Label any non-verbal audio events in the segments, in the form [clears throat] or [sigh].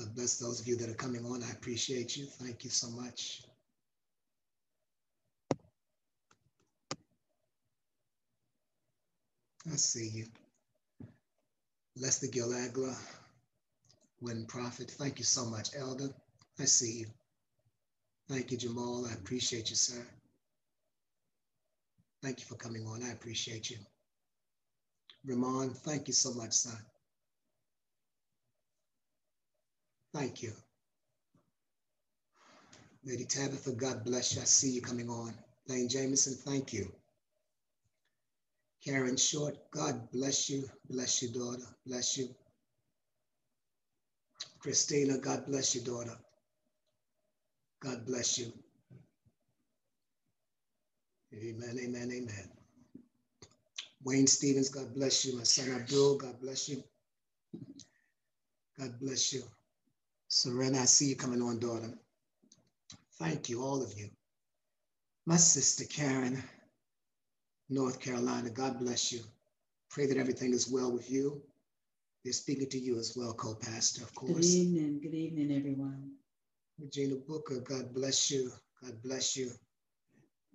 God bless those of you that are coming on. I appreciate you. Thank you so much. I see you. Lester Gilagla, Win Prophet. Thank you so much, Elder. I see you. Thank you, Jamal. I appreciate you, sir. Thank you for coming on. I appreciate you. Ramon, thank you so much, son. Thank you. Lady Tabitha, God bless you. I see you coming on. Lane Jameson, thank you. Karen Short, God bless you. Bless you, daughter. Bless you. Christina, God bless you, daughter. God bless you. Amen, amen, amen. Wayne Stevens, God bless you. My son Abdul, God bless you. God bless you. Serena, I see you coming on, daughter. Thank you, all of you. My sister Karen, North Carolina, God bless you. Pray that everything is well with you. They're speaking to you as well, co-pastor, of course. Good evening, good evening, everyone. Regina Booker, God bless you. God bless you.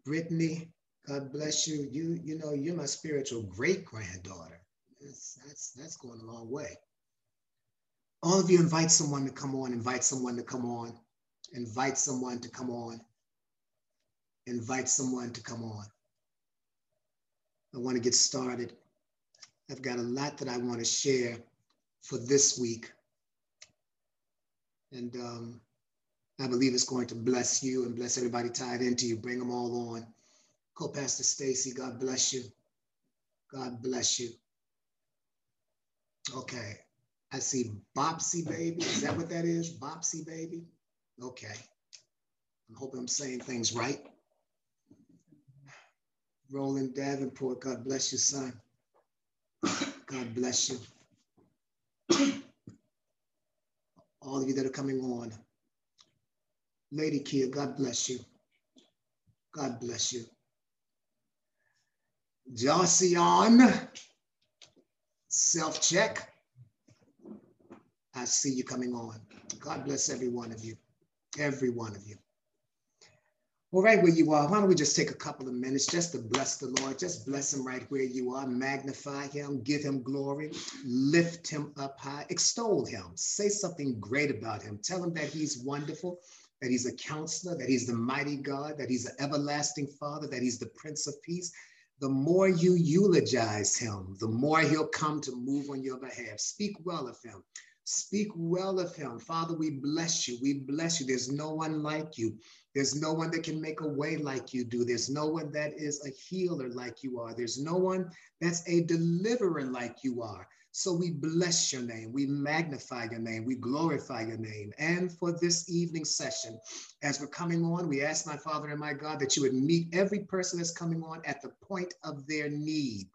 Brittany, God bless you. You, you know, you're my spiritual great granddaughter. That's, that's, that's going a long way. All of you invite someone to come on, invite someone to come on, invite someone to come on, invite someone to come on. I want to get started. I've got a lot that I want to share for this week. And um, I believe it's going to bless you and bless everybody tied into you. Bring them all on. Co-Pastor Stacy, God bless you. God bless you. Okay. I see Bopsy Baby. Is that what that is? Bopsy Baby? Okay. I'm hoping I'm saying things right. Roland Davenport, God bless you, son. God bless you. All of you that are coming on. Lady Kia, God bless you. God bless you. Josian, self check. I see you coming on. God bless every one of you. Every one of you. Well, right where you are, why don't we just take a couple of minutes just to bless the Lord? Just bless him right where you are. Magnify him, give him glory, lift him up high, extol him, say something great about him. Tell him that he's wonderful, that he's a counselor, that he's the mighty God, that he's the everlasting Father, that he's the Prince of Peace. The more you eulogize him, the more he'll come to move on your behalf. Speak well of him. Speak well of him. Father, we bless you. We bless you. There's no one like you. There's no one that can make a way like you do. There's no one that is a healer like you are. There's no one that's a deliverer like you are. So we bless your name. We magnify your name. We glorify your name. And for this evening session, as we're coming on, we ask my Father and my God that you would meet every person that's coming on at the point of their need.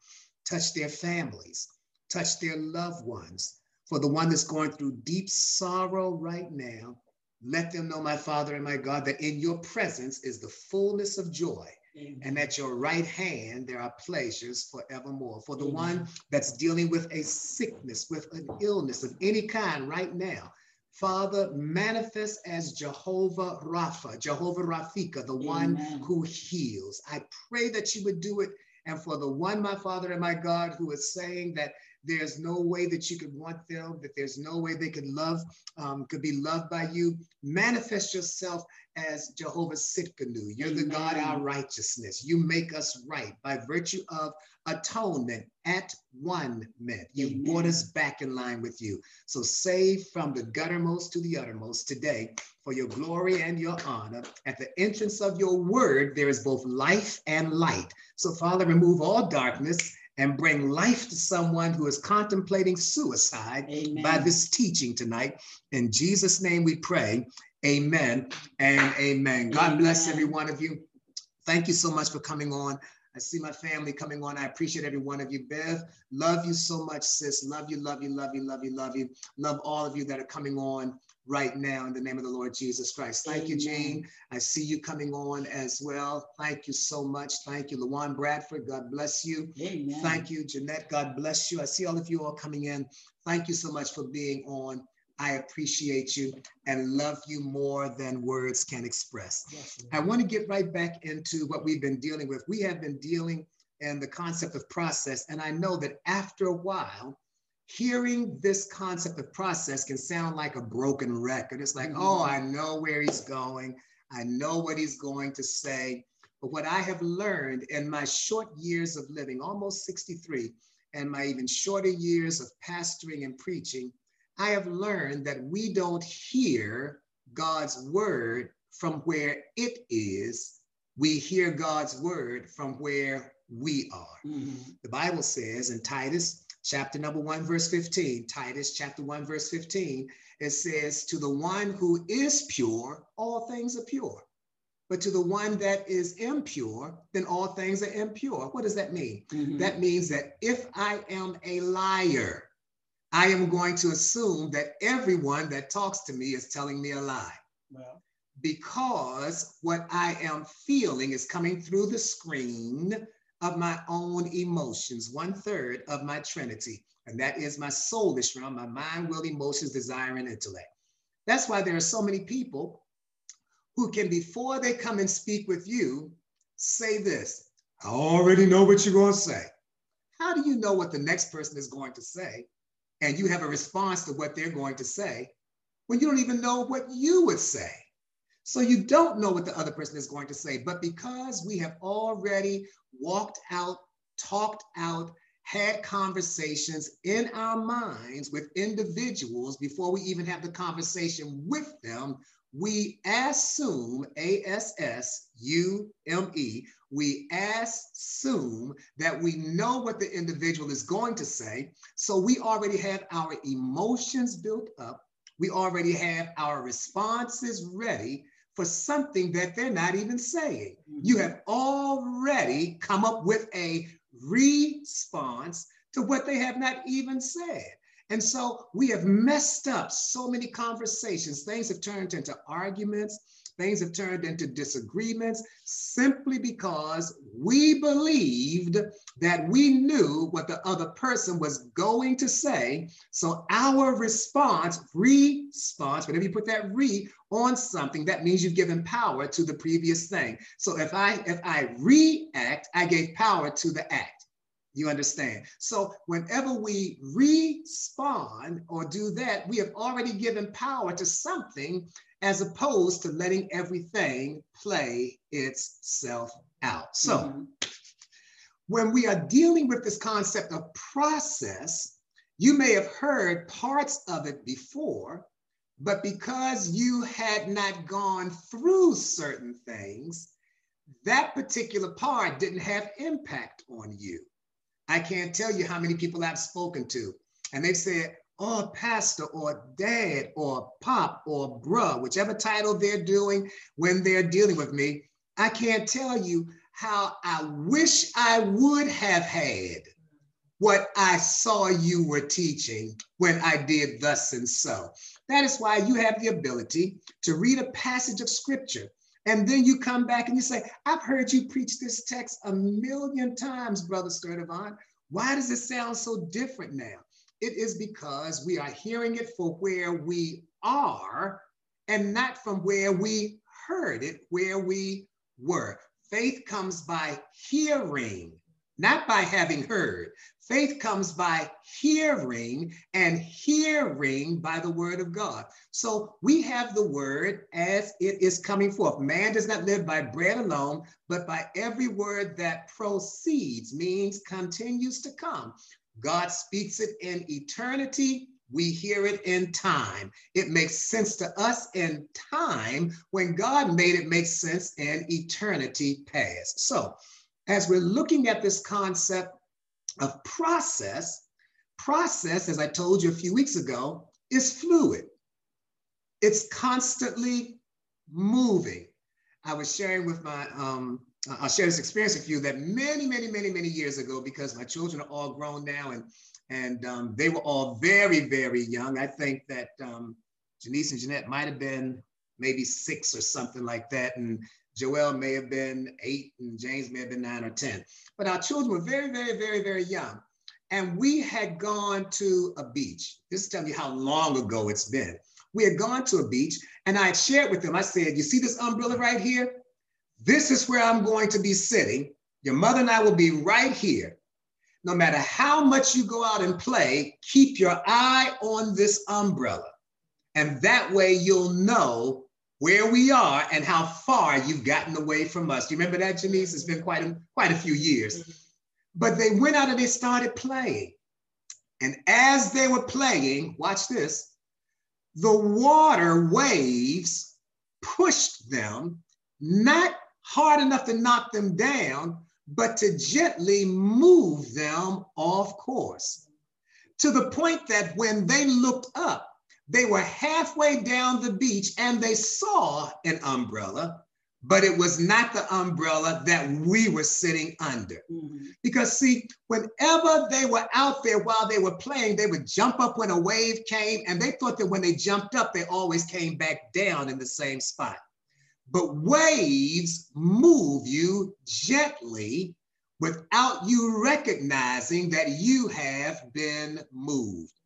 Touch their families, touch their loved ones. For the one that's going through deep sorrow right now, let them know, my Father and my God, that in your presence is the fullness of joy. Amen. And at your right hand, there are pleasures forevermore. For the Amen. one that's dealing with a sickness, with an illness of any kind right now, Father, manifest as Jehovah Rapha, Jehovah Rafika, the Amen. one who heals. I pray that you would do it. And for the one, my Father and my God, who is saying that there's no way that you could want them, that there's no way they could love, um, could be loved by you. Manifest yourself as Jehovah Tsidkenu. You're the God, our righteousness. You make us right by virtue of atonement at one meant. You brought us back in line with you. So save from the guttermost to the uttermost today for your glory and your honor. At the entrance of your word, there is both life and light. So Father, remove all darkness and bring life to someone who is contemplating suicide Amen. by this teaching tonight. In Jesus' name we pray. Amen and amen. God amen. bless every one of you. Thank you so much for coming on. I see my family coming on. I appreciate every one of you. Bev, love you so much, sis. Love you, love you, love you, love you, love you. Love all of you that are coming on right now in the name of the Lord Jesus Christ. Thank Amen. you, Jane. I see you coming on as well. Thank you so much. Thank you, Lawan Bradford. God bless you. Amen. Thank you, Jeanette. God bless you. I see all of you all coming in. Thank you so much for being on. I appreciate you and love you more than words can express. Yes, I want to get right back into what we've been dealing with. We have been dealing in the concept of process, and I know that after a while, hearing this concept of process can sound like a broken record. It's like, mm-hmm. oh, I know where he's going. I know what he's going to say. But what I have learned in my short years of living, almost 63, and my even shorter years of pastoring and preaching, I have learned that we don't hear God's word from where it is. We hear God's word from where we are. Mm-hmm. The Bible says in Titus chapter number 1, verse 15, Titus chapter 1, verse 15, it says, To the one who is pure, all things are pure. But to the one that is impure, then all things are impure. What does that mean? Mm-hmm. That means that if I am a liar, I am going to assume that everyone that talks to me is telling me a lie. Well. Because what I am feeling is coming through the screen of my own emotions, one third of my trinity. And that is my soulish realm, my mind, will, emotions, desire, and intellect. That's why there are so many people who can, before they come and speak with you, say this I already know what you're going to say. How do you know what the next person is going to say? And you have a response to what they're going to say when you don't even know what you would say. So you don't know what the other person is going to say. But because we have already walked out, talked out, had conversations in our minds with individuals before we even have the conversation with them, we assume, A S S U M E, we assume that we know what the individual is going to say. So we already have our emotions built up. We already have our responses ready for something that they're not even saying. Mm-hmm. You have already come up with a response to what they have not even said. And so we have messed up so many conversations. Things have turned into arguments. Things have turned into disagreements simply because we believed that we knew what the other person was going to say. So our response, response, whenever you put that re on something, that means you've given power to the previous thing. So if I if I react, I gave power to the act. You understand? So whenever we respond or do that, we have already given power to something as opposed to letting everything play itself out. So mm-hmm. when we are dealing with this concept of process, you may have heard parts of it before, but because you had not gone through certain things, that particular part didn't have impact on you. I can't tell you how many people I've spoken to, and they've said, oh, pastor or dad or pop or bruh, whichever title they're doing when they're dealing with me, I can't tell you how I wish I would have had what I saw you were teaching when I did thus and so. That is why you have the ability to read a passage of scripture and then you come back and you say, I've heard you preach this text a million times, Brother Sturdivant. Why does it sound so different now? It is because we are hearing it for where we are and not from where we heard it, where we were. Faith comes by hearing, not by having heard. Faith comes by hearing, and hearing by the word of God. So we have the word as it is coming forth. Man does not live by bread alone, but by every word that proceeds, means continues to come. God speaks it in eternity. We hear it in time. It makes sense to us in time when God made it make sense in eternity past. So, as we're looking at this concept of process, process, as I told you a few weeks ago, is fluid. It's constantly moving. I was sharing with my, um, I'll share this experience with you that many, many, many, many years ago, because my children are all grown now and and um, they were all very, very young. I think that um, Janice and Jeanette might have been maybe six or something like that. And Joel may have been eight and James may have been nine or 10. But our children were very, very, very, very young. and we had gone to a beach. This is telling you how long ago it's been. We had gone to a beach, and I had shared with them. I said, "You see this umbrella right here? This is where I'm going to be sitting. Your mother and I will be right here. No matter how much you go out and play, keep your eye on this umbrella, and that way you'll know." Where we are and how far you've gotten away from us. You remember that, Janice? It's been quite a, quite a few years. Mm-hmm. But they went out and they started playing. And as they were playing, watch this, the water waves pushed them, not hard enough to knock them down, but to gently move them off course. To the point that when they looked up, they were halfway down the beach and they saw an umbrella, but it was not the umbrella that we were sitting under. Mm-hmm. Because, see, whenever they were out there while they were playing, they would jump up when a wave came, and they thought that when they jumped up, they always came back down in the same spot. But waves move you gently without you recognizing that you have been moved.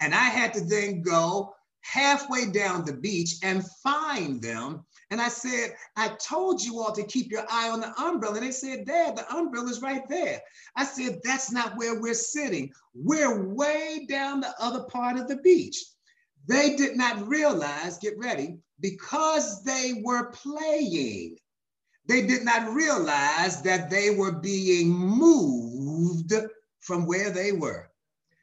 And I had to then go halfway down the beach and find them and I said, I told you all to keep your eye on the umbrella. And they said, Dad, the umbrella's right there. I said, That's not where we're sitting. We're way down the other part of the beach. They did not realize, get ready, because they were playing, they did not realize that they were being moved from where they were.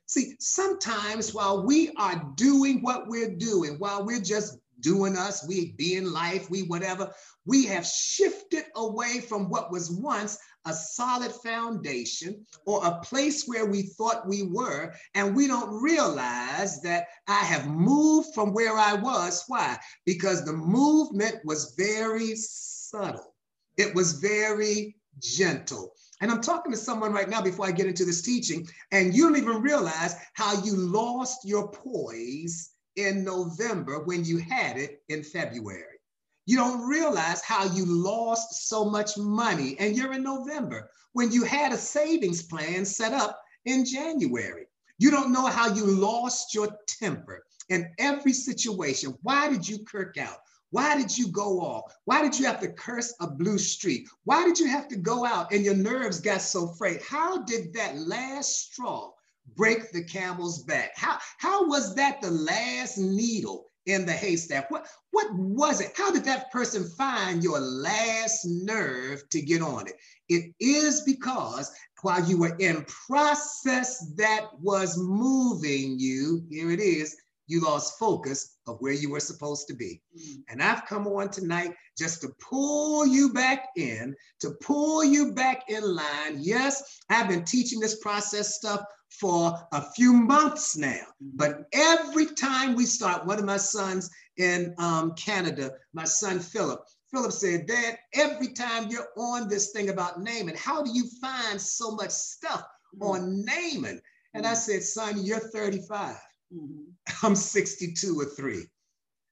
See, sometimes while we are doing what we're doing, while we're just doing us, we being life, we whatever. We have shifted away from what was once a solid foundation or a place where we thought we were, and we don't realize that I have moved from where I was. Why? Because the movement was very subtle, it was very gentle. And I'm talking to someone right now before I get into this teaching, and you don't even realize how you lost your poise in November when you had it in February. You don't realize how you lost so much money, and you're in November when you had a savings plan set up in January. You don't know how you lost your temper in every situation. Why did you kirk out? Why did you go off? Why did you have to curse a blue streak? Why did you have to go out and your nerves got so frayed? How did that last straw break the camel's back? How, how was that the last needle in the haystack? What, what was it? How did that person find your last nerve to get on it? It is because while you were in process that was moving you, here it is, you lost focus of where you were supposed to be. Mm. And I've come on tonight just to pull you back in, to pull you back in line. Yes, I've been teaching this process stuff for a few months now. Mm-hmm. But every time we start, one of my sons in um, Canada, my son Philip, Philip said, Dad, every time you're on this thing about naming, how do you find so much stuff mm-hmm. on naming? And I mm-hmm. said, son, you're 35. Mm-hmm. I'm 62 or three.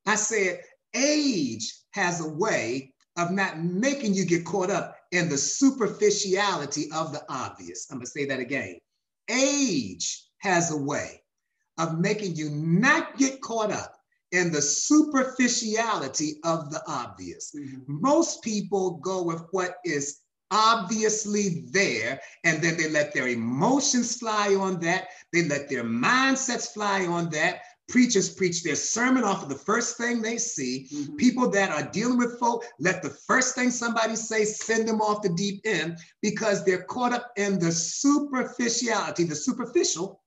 I said, age has a way of not making you get caught up in the superficiality of the obvious. I'm gonna say that again. Age has a way of making you not get caught up in the superficiality of the obvious. Mm-hmm. Most people go with what is obviously there, and then they let their emotions fly on that, they let their mindsets fly on that, Preachers preach their sermon off of the first thing they see. Mm-hmm. People that are dealing with folk let the first thing somebody say send them off the deep end because they're caught up in the superficiality, the superficial,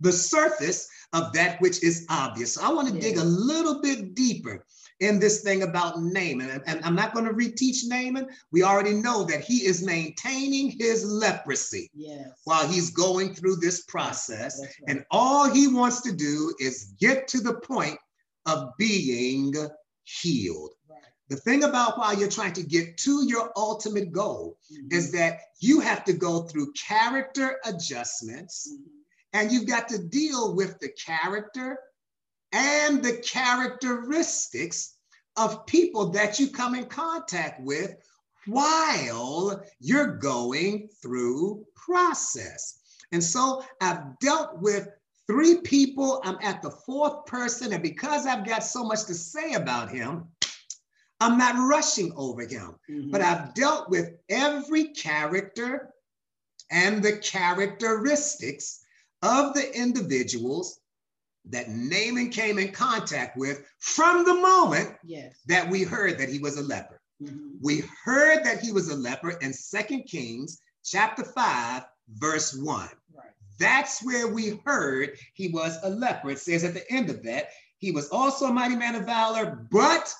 the surface of that which is obvious. So I want to yeah. dig a little bit deeper in this thing about Naaman. And I'm not going to reteach Naaman. We already know that he is maintaining his leprosy yes. while he's going through this process. Right. And all he wants to do is get to the point of being healed. Right. The thing about why you're trying to get to your ultimate goal mm-hmm. is that you have to go through character adjustments mm-hmm. and you've got to deal with the character and the characteristics of people that you come in contact with while you're going through process. And so I've dealt with three people. I'm at the fourth person. And because I've got so much to say about him, I'm not rushing over him. Mm-hmm. But I've dealt with every character and the characteristics of the individuals that Naaman came in contact with from the moment yes. that we heard that he was a leper. Mm-hmm. We heard that he was a leper in Second Kings chapter 5, verse 1. Right. That's where we heard he was a leper. It says at the end of that, he was also a mighty man of valor, but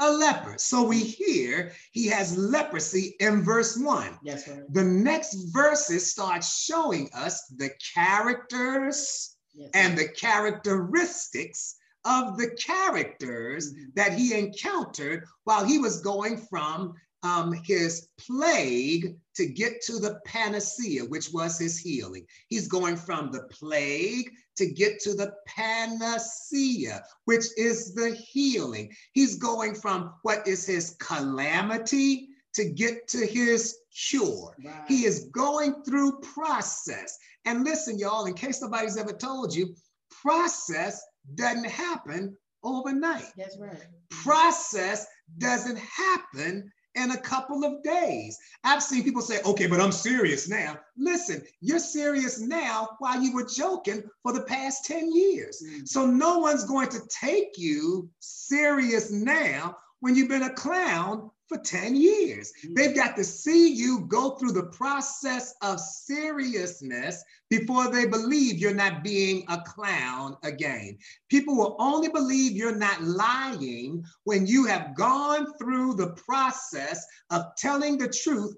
a leper. So we hear he has leprosy in verse one. Yes, right. The next verses start showing us the characters yes, and the characteristics of the characters that he encountered while he was going from um, his plague to get to the panacea, which was his healing. He's going from the plague to get to the panacea, which is the healing. He's going from what is his calamity to get to his cure. Wow. He is going through process. And listen, y'all, in case nobody's ever told you, process doesn't happen overnight. That's right. Process doesn't happen in a couple of days. I've seen people say, okay, but I'm serious now. Listen, you're serious now while you were joking for the past 10 years. Mm-hmm. So no one's going to take you serious now when you've been a clown for 10 years. Mm-hmm. They've got to see you go through the process of seriousness before they believe you're not being a clown again. People will only believe you're not lying when you have gone through the process of telling the truth,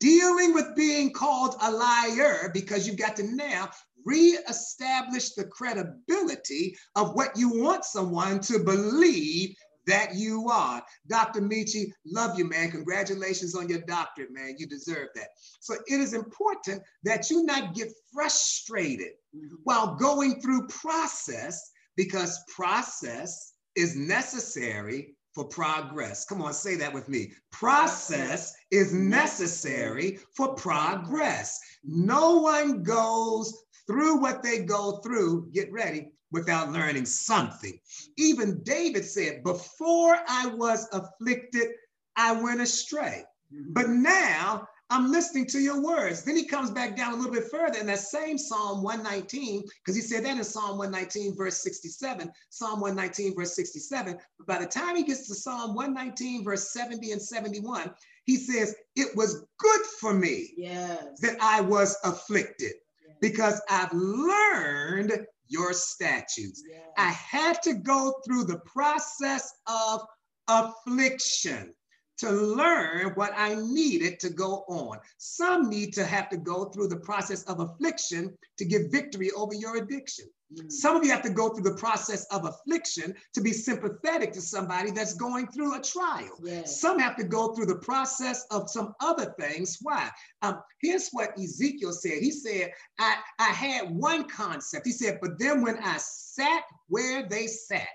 dealing with being called a liar, because you've got to now reestablish the credibility of what you want someone to believe that you are. Dr. Michi, love you, man. Congratulations on your doctorate, man. You deserve that. So it is important that you not get frustrated mm-hmm. while going through process because process is necessary for progress. Come on, say that with me. Process is necessary for progress. No one goes through what they go through, get ready, without learning something. Even David said, Before I was afflicted, I went astray. Mm-hmm. But now I'm listening to your words. Then he comes back down a little bit further in that same Psalm 119, because he said that in Psalm 119, verse 67, Psalm 119, verse 67. But by the time he gets to Psalm 119, verse 70 and 71, he says, It was good for me yes. that I was afflicted because I've learned your statutes. Yeah. I had to go through the process of affliction to learn what I needed to go on. Some need to have to go through the process of affliction to get victory over your addiction. Mm. Some of you have to go through the process of affliction to be sympathetic to somebody that's going through a trial. Yes. Some have to go through the process of some other things. Why? Um, here's what Ezekiel said. He said, I, I had one concept. He said, but then when I sat where they sat,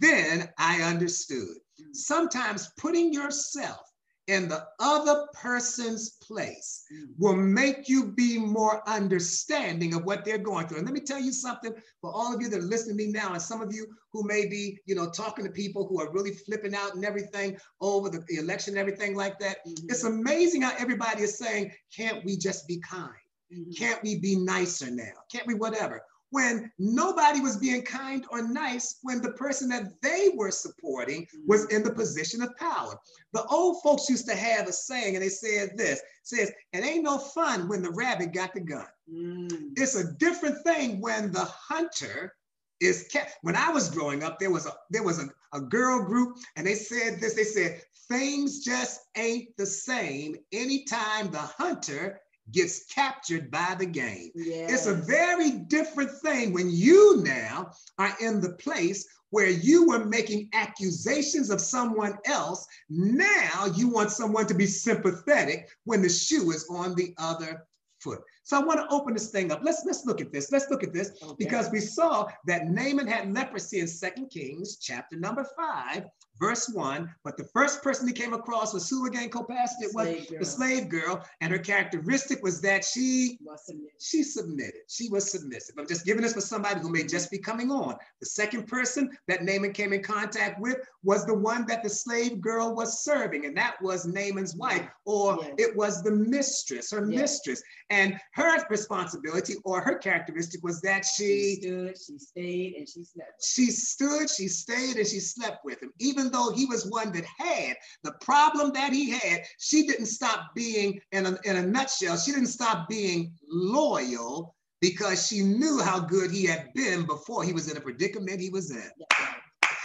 then I understood. Sometimes putting yourself in the other person's place mm. will make you be more understanding of what they're going through. And let me tell you something for all of you that are listening to me now, and some of you who may be, you know, talking to people who are really flipping out and everything over the, the election and everything like that. Mm-hmm. It's amazing how everybody is saying, can't we just be kind? Mm-hmm. Can't we be nicer now? Can't we whatever? When nobody was being kind or nice when the person that they were supporting was in the position of power. The old folks used to have a saying, and they said this says, It ain't no fun when the rabbit got the gun. Mm. It's a different thing when the hunter is kept. When I was growing up, there was a there was a, a girl group, and they said this, they said, things just ain't the same anytime the hunter gets captured by the game. Yes. It's a very different thing when you now are in the place where you were making accusations of someone else. Now you want someone to be sympathetic when the shoe is on the other foot. So I want to open this thing up. Let's let's look at this. Let's look at this okay. because we saw that Naaman had leprosy in Second Kings chapter number 5 verse 1. But the first person he came across was who again, co-pastor? It was girl. the slave girl. And her characteristic was that she Was submitted. she submitted. She was submissive. I'm just giving this for somebody who may just be coming on. The second person that Naaman came in contact with was the one that the slave girl was serving, and that was Naaman's wife, or Yes. it was the mistress, her Yes. mistress. And her responsibility or her characteristic was that She she stood, she stayed, and she slept. she stood, she stayed, and she slept with him. Even though he was one that had the problem that he had, she didn't stop being, in a, in a nutshell, she didn't stop being loyal because she knew how good he had been before he was in a predicament he was in. That's right.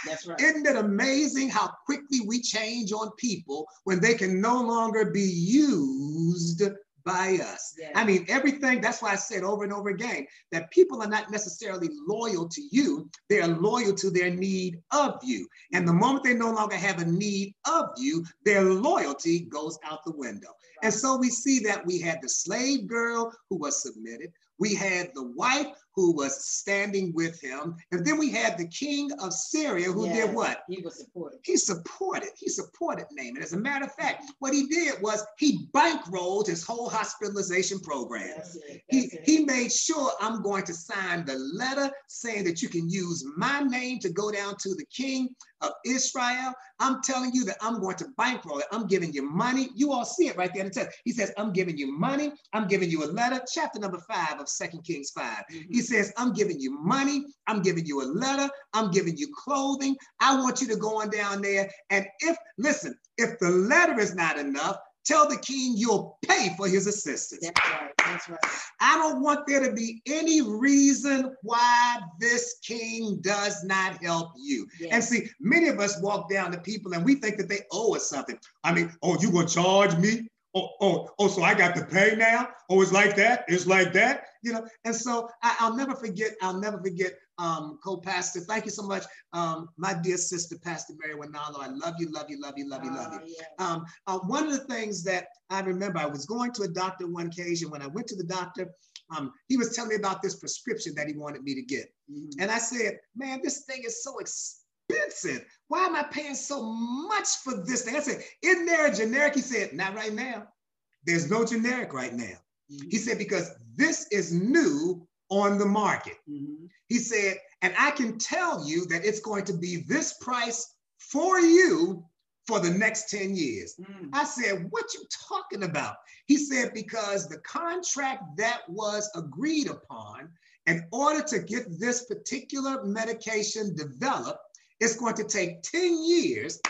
That's right. Isn't it amazing how quickly we change on people when they can no longer be used by us? Yes. I mean, everything, that's why I said over and over again that people are not necessarily loyal to you, they are loyal to their need of you. And the moment they no longer have a need of you, their loyalty goes out the window. And so we see that we had the slave girl who was submitted. We had the wife who was standing with him. And then we had the king of Syria who did what? He was supported. He supported, he supported Naaman. As a matter of fact, what he did was he bankrolled his whole hospitalization program. That's it. He, That's it. he made sure I'm going to sign the letter saying that you can use my name to go down to the king of Israel. I'm telling you that I'm going to bankroll it. I'm giving you money. You all see it right there in the text. He says, I'm giving you money. I'm giving you a letter. Chapter number five of Second Kings 5. Mhm. He says, I'm giving you money. I'm giving you a letter. I'm giving you clothing. I want you to go on down there. And if, listen, if the letter is not enough, tell the king you'll pay for his assistance. That's right. That's right. I don't want there to be any reason why this king does not help you. And see, many of us walk down to people and we think that they owe us something. I mean, oh, you gonna charge me? Oh, oh, oh, so I got to pay now? Oh, it's like that? It's like that? You know, and so I, will never forget, I'll never forget um, co-pastor. Thank you so much. Um, my dear sister, Pastor Mary Winalo. I love you, love you, love you, love you, love you. Ah, yeah. Um, uh, one of the things that I remember, I was going to a doctor one occasion. When I went to the doctor, um, he was telling me about this prescription that he wanted me to get. Mhm. And I said, man, this thing is so expensive. Why am I paying so much for this thing? I said, isn't there a generic? He said, not right now. There's no generic right now. Mhm. He said, because this is new on the market. Mhm. He said, and I can tell you that it's going to be this price for you for the next 10 years. Mm. I said, what you talking about? He said, because the contract that was agreed upon in order to get this particular medication developed, it's going to take 10 years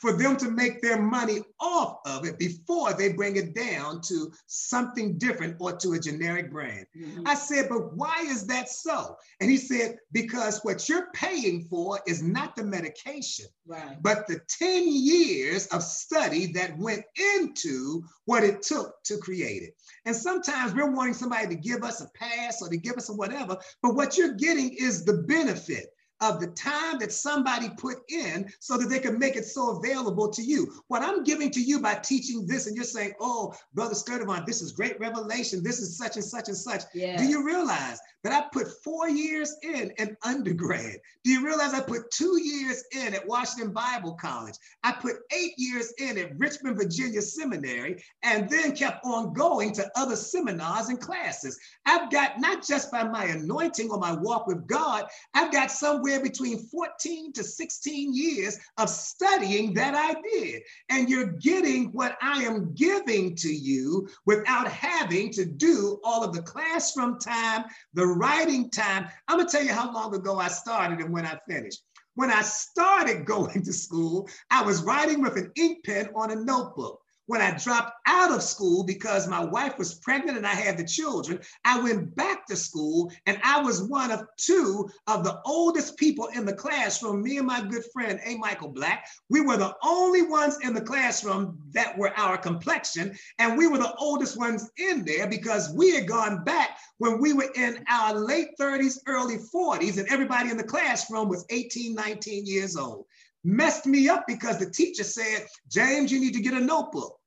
for them to make their money off of it before they bring it down to something different or to a generic brand. Mhm. I said, but why is that so? And he said, because what you're paying for is not the medication, Right. but the 10 years of study that went into what it took to create it. And sometimes we're wanting somebody to give us a pass or to give us a whatever, but what you're getting is the benefit of the time that somebody put in so that they can make it so available to you. What I'm giving to you by teaching this, and you're saying, oh, Brother Sturdivant, this is great revelation. This is such and such and such. Yeah. Do you realize that I put four years in an undergrad? Do you realize I put two years in at Washington Bible College? I put eight years in at Richmond, Virginia Seminary, and then kept on going to other seminars and classes. I've got not just by my anointing or my walk with God, I've got somewhere between 14 to 16 years of studying that I did. And you're getting what I am giving to you without having to do all of the classroom time, the writing time. I'm gonna tell you how long ago I started and when I finished. When I started [laughs] going to school, I was writing with an ink pen on a notebook. When I dropped out of school because my wife was pregnant and I had the children, I went back to school and I was one of two of the oldest people in the classroom. Me and my good friend, A. Michael Black, we were the only ones in the classroom that were our complexion. And we were the oldest ones in there because we had gone back when we were in our late 30s, early 40s, and everybody in the classroom was 18, 19 years old. Messed me up because the teacher said, James, you need to get a notebook.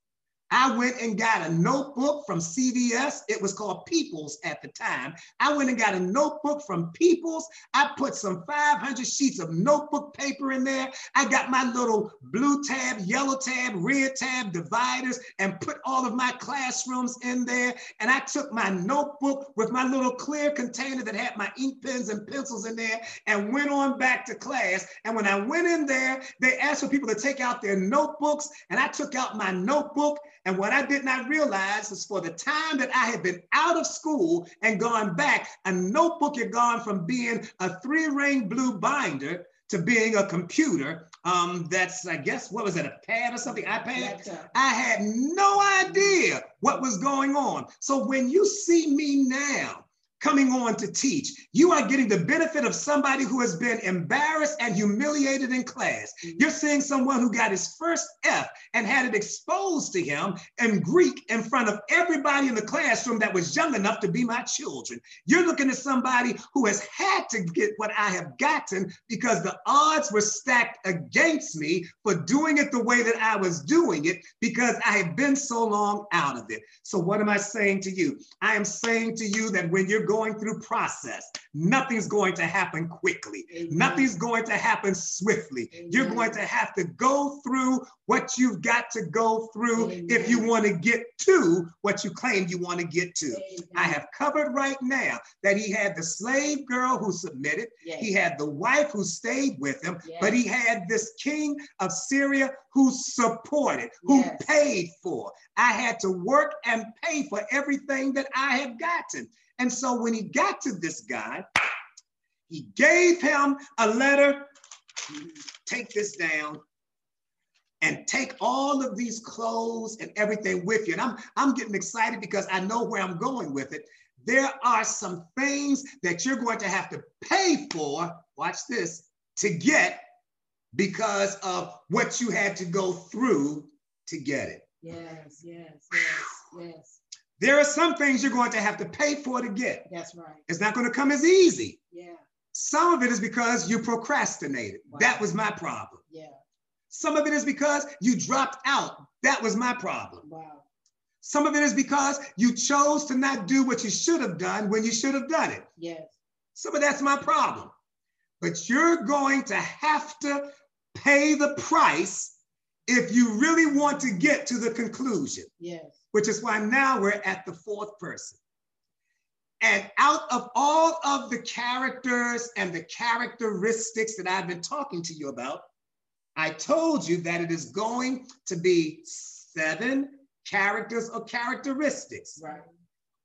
I went and got a notebook from CVS. It was called People's at the time. I went and got a notebook from People's. I put some 500 sheets of notebook paper in there. I got my little blue tab, yellow tab, red tab dividers and put all of my classrooms in there. And I took my notebook with my little clear container that had my ink pens and pencils in there and went on back to class. And when I went in there, they asked for people to take out their notebooks. And I took out my notebook and what I did not realize is for the time that I had been out of school and gone back, a notebook had gone from being a three ring blue binder to being a computer. Um, that's, I guess, what was it, a pad or something, iPad? I had no idea what was going on. So when you see me now, coming on to teach. You are getting the benefit of somebody who has been embarrassed and humiliated in class. Mm-hmm. You're seeing someone who got his first F and had it exposed to him in Greek in front of everybody in the classroom that was young enough to be my children. You're looking at somebody who has had to get what I have gotten because the odds were stacked against me for doing it the way that I was doing it because I had been so long out of it. So, what am I saying to you? I am saying to you that when you're going through process. Nothing's going to happen quickly. Amen. Nothing's going to happen swiftly. Amen. You're going to have to go through what you've got to go through Amen. if you want to get to what you claim you want to get to. I have covered right now that he had the slave girl who submitted, yes. he had the wife who stayed with him, yes. but he had this king of Syria who supported, who yes. paid for. I had to work and pay for everything that I have gotten. And so when he got to this guy, he gave him a letter. Take this down and take all of these clothes and everything with you. And I'm, I'm getting excited because I know where I'm going with it. There are some things that you're going to have to pay for, watch this, to get because of what you had to go through to get it. Yes, yes, yes, yes. There are some things you're going to have to pay for to get. That's right. It's not going to come as easy. Yeah. Some of it is because you procrastinated. Wow. That was my problem. Yeah. Some of it is because you dropped out. That was my problem. Wow. Some of it is because you chose to not do what you should have done when you should have done it. Yes. Some of that's my problem. But you're going to have to pay the price if you really want to get to the conclusion. Yes which is why now we're at the fourth person. And out of all of the characters and the characteristics that I've been talking to you about, I told you that it is going to be seven characters or characteristics. Right.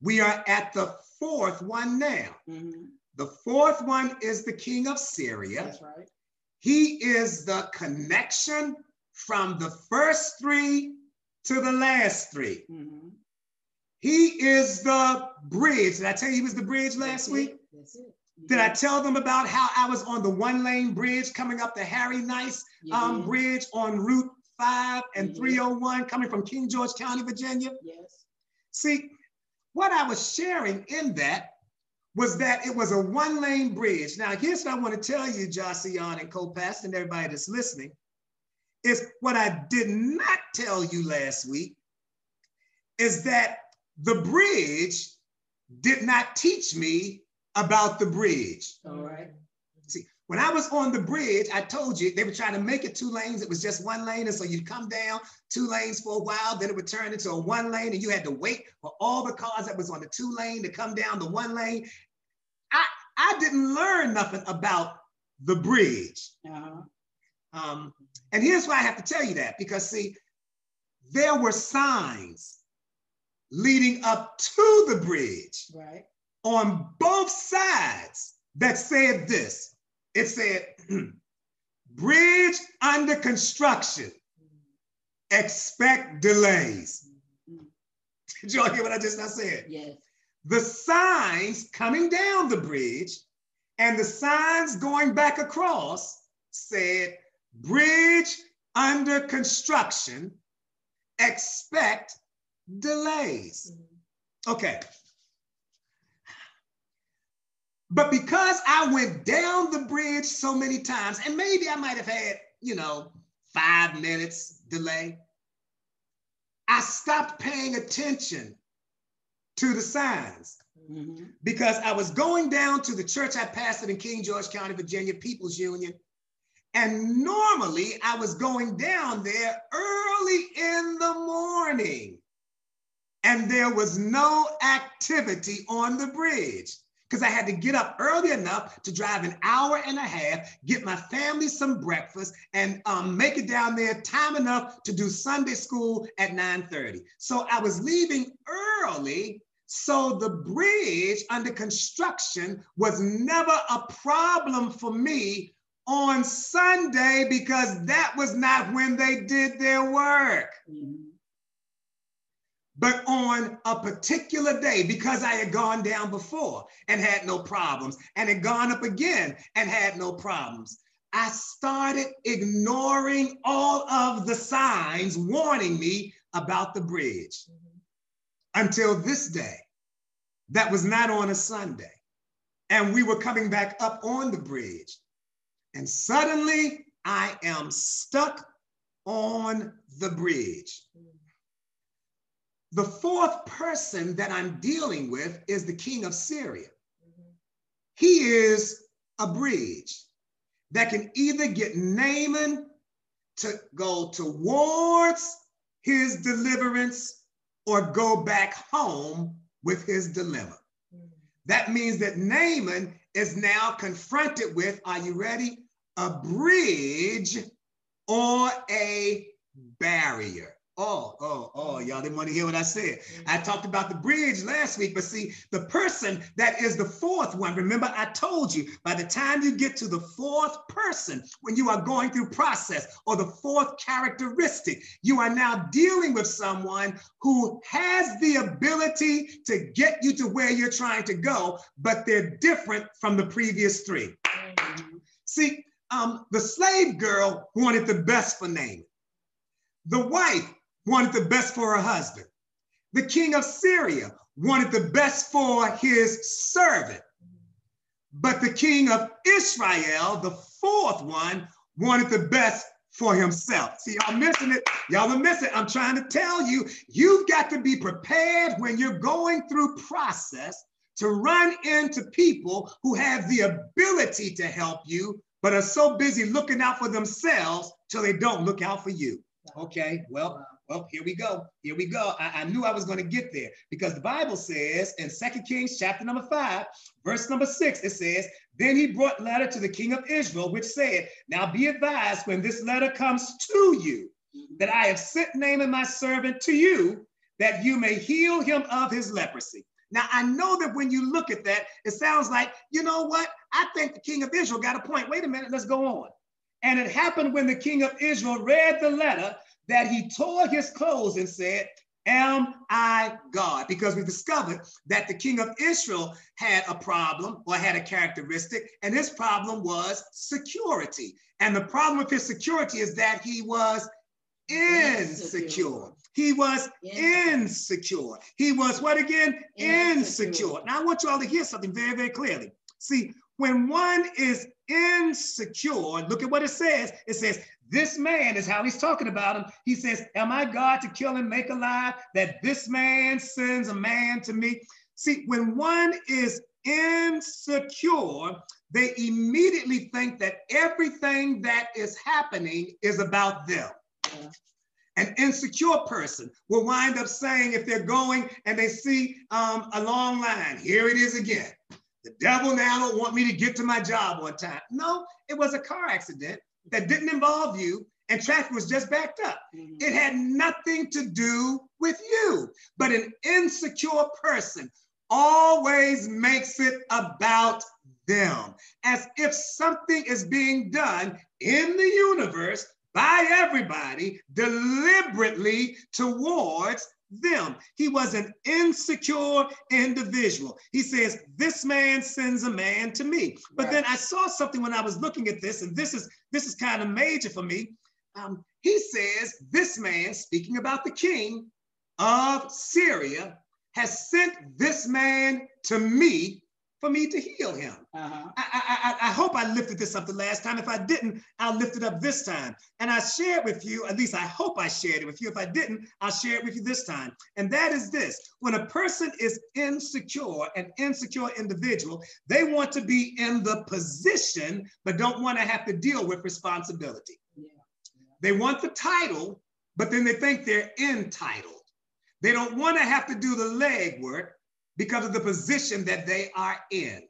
We are at the fourth one now. Mm-hmm. The fourth one is the king of Syria. That's right. He is the connection from the first three to the last 3 mm-hmm. He is the bridge. Did I tell you he was the bridge last That's week? It. That's it. Did I tell them about how I was on the one lane bridge coming up the Harry Nice um, bridge on Route 5 and 301 coming from King George County, Virginia? Yes. See, what I was sharing in that was that it was a one lane bridge. Now, here's what I want to tell you, Josian and Copast and everybody that's listening is what I did not tell you last week is that the bridge did not teach me about the bridge. All right. See, when I was on the bridge, I told you they were trying to make it two lanes. It was just one lane. And so you'd come down two lanes for a while, then it would turn into a one lane, and you had to wait for all the cars that was on the two lane to come down the one lane. I, I didn't learn nothing about the bridge. Uh-huh. Um, and here's why I have to tell you that because, see, there were signs leading up to the bridge right. on both sides that said this it said, [clears throat] bridge under construction, expect delays. Did y'all hear what I just now said? Yes. The signs coming down the bridge and the signs going back across said Bridge under construction, expect delays. Okay. But because I went down the bridge so many times, and maybe I might have had, you know, five minutes delay, I stopped paying attention to the signs Mhm. because I was going down to the church I pastored in King George County, Virginia, People's Union. And normally I was going down there early in the morning. And there was no activity on the bridge because I had to get up early enough to drive an hour and a half, get my family some breakfast, and um, make it down there time enough to do Sunday school at 9:30. So I was leaving early so the bridge under construction was never a problem for me on Sunday because that was not when they did their work. But on a particular day, because I had gone down before and had no problems, and had gone up again and had no problems, I started ignoring all of the signs warning me about the bridge Mhm. until this day. That was not on a Sunday. And we were coming back up on the bridge. And suddenly I am stuck on the bridge. The fourth person that I'm dealing with is the king of Syria. He is a bridge that can either get Naaman to go towards his deliverance or go back home with his dilemma. Mhm. That means that Naaman is now confronted with, are you ready? A bridge or a barrier. Oh, oh, oh, y'all didn't want to hear what I said. I talked about the bridge last week, but see, the person that is the fourth one, remember I told you by the time you get to the fourth person, when you are going through process or the fourth characteristic, you are now dealing with someone who has the ability to get you to where you're trying to go, but they're different from the previous three. See, um, the slave girl wanted the best for Naaman. The wife wanted the best for her husband. The king of Syria wanted the best for his servant. But the king of Israel, the fourth one, wanted the best for himself. See, y'all missing it. Y'all are missing. it. I'm trying to tell you, you've got to be prepared when you're going through process to run into people who have the ability to help you, but are so busy looking out for themselves till they don't look out for you. Okay, well, well, here we go. Here we go. I, I knew I was going to get there because the Bible says in Second Kings chapter number five, verse number six, it says, Then he brought letter to the king of Israel, which said, Now be advised when this letter comes to you, that I have sent Naaman my servant to you, that you may heal him of his leprosy. Now, I know that when you look at that, it sounds like, you know what? I think the king of Israel got a point. Wait a minute, let's go on. And it happened when the king of Israel read the letter that he tore his clothes and said, Am I God? Because we discovered that the king of Israel had a problem or had a characteristic, and his problem was security. And the problem with his security is that he was insecure. He was Insecure. insecure. He was what again? Insecure. Insecure. Now I want you all to hear something very, very clearly. See, when one is insecure, look at what it says. It says, This man is how he's talking about him. He says, Am I God to kill and make alive? That this man sends a man to me. See, when one is insecure, they immediately think that everything that is happening is about them. Yeah. An insecure person will wind up saying, if they're going and they see um, a long line, here it is again. The devil now don't want me to get to my job on time. No, it was a car accident that didn't involve you and traffic was just backed up. Mhm. It had nothing to do with you. But an insecure person always makes it about them, as if something is being done in the universe by everybody deliberately towards them. He was an insecure individual. He says, This man sends a man to me. But then I saw something when I was looking at this, and this is this is kind of major for me. Um, he says, This man, speaking about the king of Syria, has sent this man to me for me to heal him. Uh-huh. I, I, I, I hope I lifted this up the last time. If I didn't, I'll lift it up this time. And I shared with you, at least I hope I shared it with you. If I didn't, I'll share it with you this time. And that is this when a person is insecure, an insecure individual, they want to be in the position, but don't want to have to deal with responsibility. Yeah. Yeah. They want the title, but then they think they're entitled. They don't want to have to do the legwork because of the position that they are in.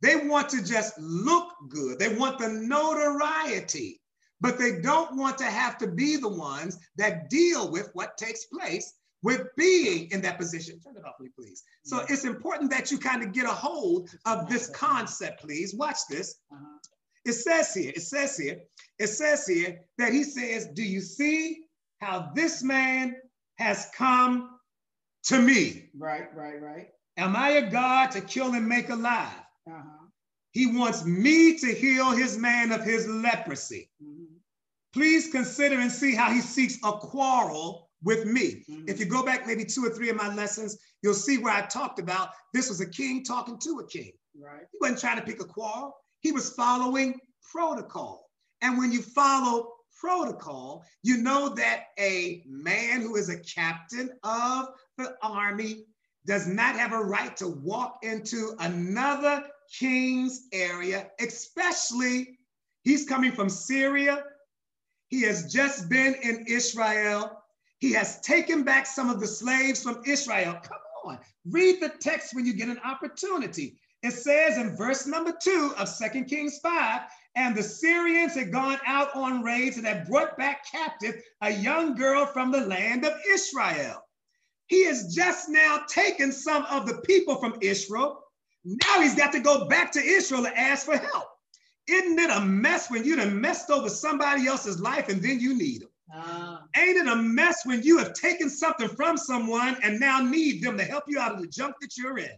They want to just look good. They want the notoriety, but they don't want to have to be the ones that deal with what takes place with being in that position. Turn it off, please. So it's important that you kind of get a hold of this concept, please. Watch this. Uh-huh. It says here, it says here, it says here that he says, Do you see how this man has come to me? Right, right, right. Am I a God to kill and make alive? Uh-huh. He wants me to heal his man of his leprosy. Mm-hmm. Please consider and see how he seeks a quarrel with me. Mm-hmm. If you go back maybe two or three of my lessons, you'll see where I talked about this was a king talking to a king. Right. He wasn't trying to pick a quarrel. He was following protocol. And when you follow protocol, you know that a man who is a captain of the army does not have a right to walk into another king's area, especially he's coming from Syria. He has just been in Israel. He has taken back some of the slaves from Israel. Come on, read the text when you get an opportunity. It says in verse number two of Second Kings 5 and the Syrians had gone out on raids and had brought back captive a young girl from the land of Israel. He has just now taken some of the people from Israel now he's got to go back to Israel to ask for help. Isn't it a mess when you done messed over somebody else's life and then you need them? Uh, Ain't it a mess when you have taken something from someone and now need them to help you out of the junk that you're in?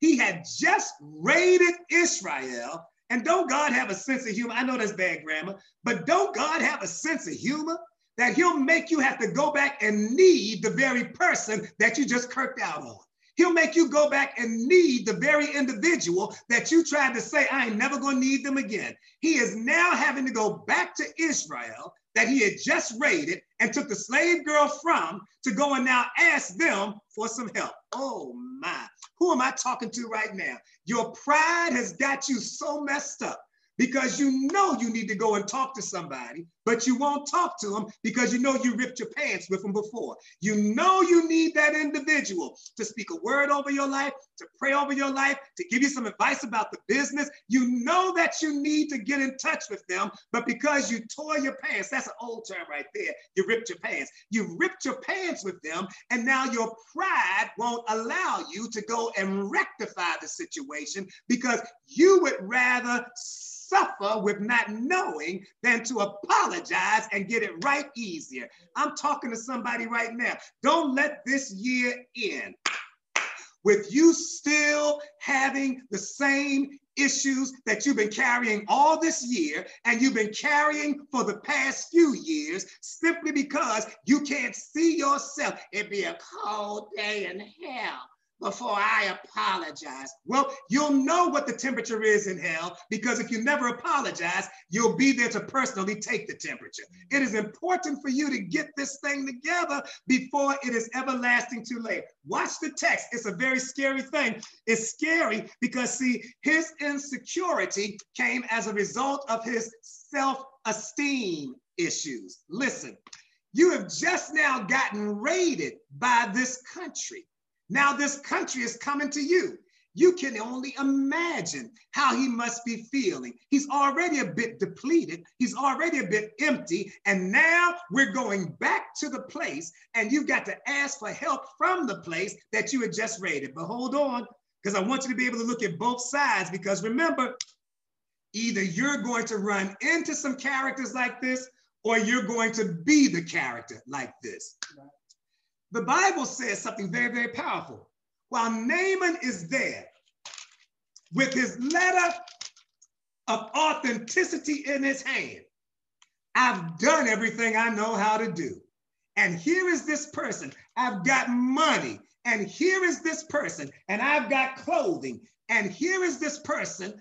He had just raided Israel. And don't God have a sense of humor? I know that's bad grammar, but don't God have a sense of humor that he'll make you have to go back and need the very person that you just kirked out on? He'll make you go back and need the very individual that you tried to say, I ain't never to need them again. He is now having to go back to Israel that he had just raided and took the slave girl from to go and now ask them for some help. Oh my, who am I talking to right now? Your pride has got you so messed up because you know you need to go and talk to somebody, but you won't talk to them because you know you ripped your pants with them before. You know you need that individual to speak a word over your life, to pray over your life, to give you some advice about the business. You know that you need to get in touch with them, but because you tore your pants, that's an old term right there. You ripped your pants. You ripped your pants with them, and now your pride won't allow you to go and rectify the situation because you would rather suffer with not knowing than to apologize and get it right easier. I'm talking to somebody right now. Don't let this year end with you still having the same issues that you've been carrying all this year and you've been carrying for the past few years simply because you can't see yourself. It'd be a cold day in hell before I apologize. Well, you'll know what the temperature is in hell because if you never apologize, you'll be there to personally take the temperature. It is important for you to get this thing together before it is everlasting too late. Watch the text. It's a very scary thing. It's scary because, see, his insecurity came as a result of his self esteem issues. Listen, you have just now gotten raided by this country. Now this country is coming to you. You can only imagine how he must be feeling. He's already a bit depleted. He's already a bit empty. And now we're going back to the place, and you've got to ask for help from the place that you had just raided. But hold on, because I want you to be able to look at both sides. Because remember, either you're going to run into some characters like this, or you're going to be the character like this. The Bible says something very, very powerful. While Naaman is there with his letter of authenticity in his hand, I've done everything I know how to do. And here is this person. I've got money. And here is this person. And I've got clothing. And here is this person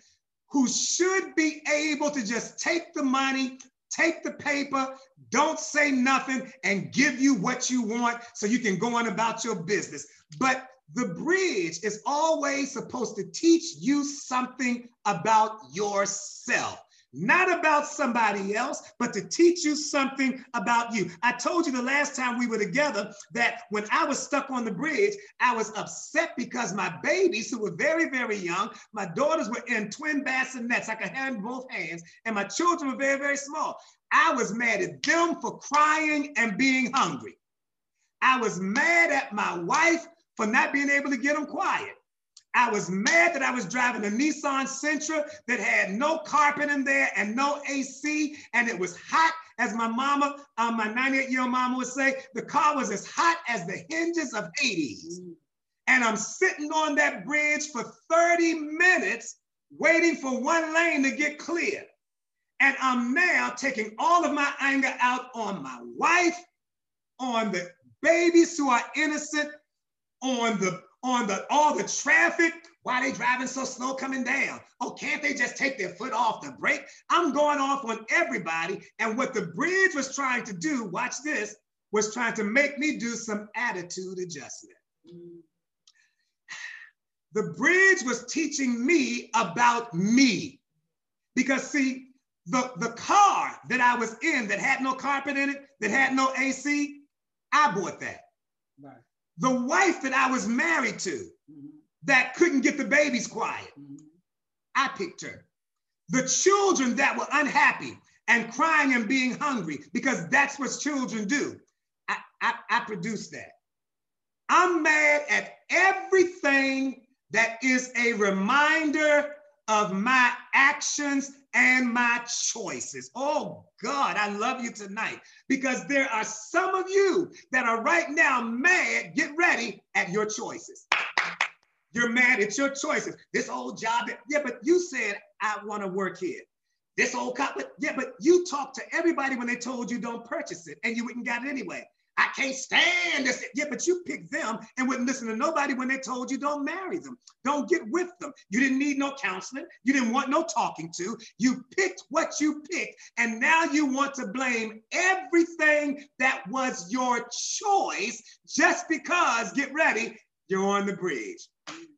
who should be able to just take the money, take the paper, don't say nothing, and give you what you want so you can go on about your business. But the bridge is always supposed to teach you something about yourself not about somebody else, but to teach you something about you. I told you the last time we were together that when I was stuck on the bridge, I was upset because my babies, who were very, very young, my daughters were in twin bassinets, I could have in both hands, and my children were very, very small. I was mad at them for crying and being hungry. I was mad at my wife for not being able to get them quiet. I was mad that I was driving a Nissan Sentra that had no carpet in there and no AC, and it was hot, as my mama, um, my 98 year old mama would say, the car was as hot as the hinges of Hades. And I'm sitting on that bridge for 30 minutes waiting for one lane to get clear. And I'm now taking all of my anger out on my wife, on the babies who are innocent, on the on the all the traffic. Why they driving so slow coming down? Oh, can't they just take their foot off the brake? I'm going off on everybody. And what the bridge was trying to do, watch this, was trying to make me do some attitude adjustment. [sighs] The bridge was teaching me about me. Because see, the, the car that I was in that had no carpet in it, that had no AC, I bought that. The wife that I was married to mm-hmm. that couldn't get the babies quiet. Mm-hmm. I picked her. The children that were unhappy and crying and being hungry, because that's what children do. I, I, I produced that. I'm mad at everything that is a reminder of my actions and my choices. Oh God, I love you tonight because there are some of you that are right now mad, get ready at your choices. You're mad at your choices. This old job, yeah, but you said, I want to work here. This old cop, but yeah, but you talked to everybody when they told you don't purchase it and you wouldn't got it anyway. I can't stand this. Yeah, but you picked them and wouldn't listen to nobody when they told you don't marry them. Don't get with them. You didn't need no counseling. You didn't want no talking to. You picked what you picked. And now you want to blame everything that was your choice just because, get ready, you're on the bridge.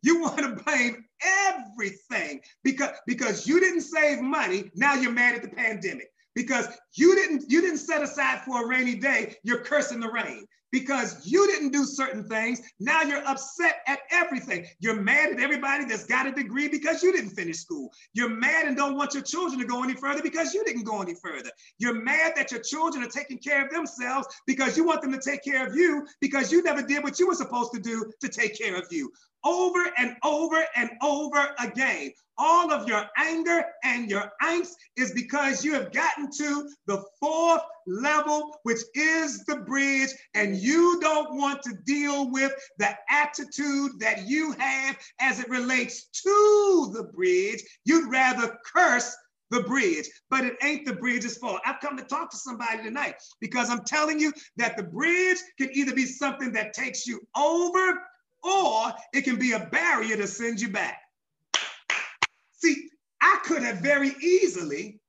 You want to blame everything because, because you didn't save money. Now you're mad at the pandemic because you didn't you didn't set aside for a rainy day you're cursing the rain because you didn't do certain things. Now you're upset at everything. You're mad at everybody that's got a degree because you didn't finish school. You're mad and don't want your children to go any further because you didn't go any further. You're mad that your children are taking care of themselves because you want them to take care of you because you never did what you were supposed to do to take care of you. Over and over and over again. All of your anger and your angst is because you have gotten to the fourth level, which is the bridge, and you don't want to deal with the attitude that you have as it relates to the bridge. You'd rather curse the bridge, but it ain't the bridge's fault. I've come to talk to somebody tonight because I'm telling you that the bridge can either be something that takes you over or it can be a barrier to send you back. See, I could have very easily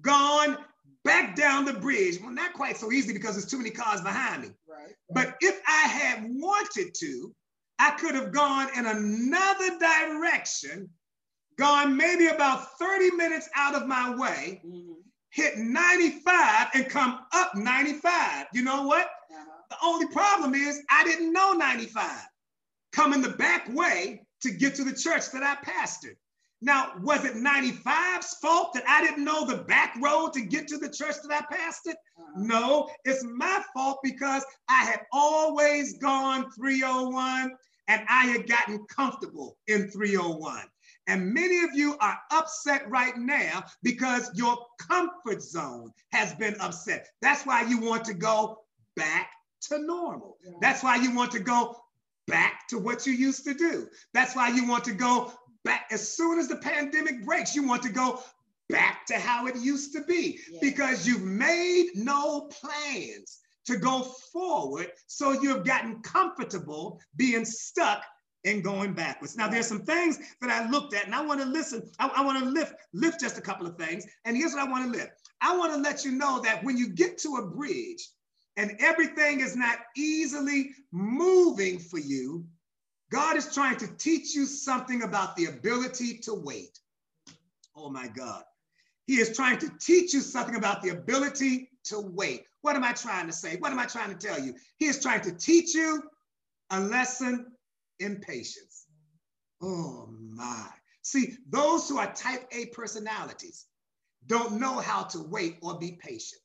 gone back down the bridge. Well, not quite so easy because there's too many cars behind me. Right. But if I had wanted to, I could have gone in another direction, gone maybe about 30 minutes out of my way, mm-hmm. hit 95 and come up 95. You know what? Uh-huh. The only problem is I didn't know 95 coming the back way to get to the church that I pastored. Now, was it 95's fault that I didn't know the back road to get to the church that I pastored? Uh-huh. No, it's my fault because I had always gone 301 and I had gotten comfortable in 301. And many of you are upset right now because your comfort zone has been upset. That's why you want to go back to normal. That's why you want to go back to what you used to do. That's why you want to go back as soon as the pandemic breaks, you want to go back to how it used to be yes. because you've made no plans to go forward. So you've gotten comfortable being stuck and going backwards. Now, there's some things that I looked at, and I want to listen. I, I want to lift lift just a couple of things. And here's what I want to lift. I want to let you know that when you get to a bridge and everything is not easily moving for you, God is trying to teach you something about the ability to wait. Oh my God. He is trying to teach you something about the ability to wait. What am I trying to say? What am I trying to tell you? He is trying to teach you a lesson in patience. Oh my. See, those who are type A personalities don't know how to wait or be patient.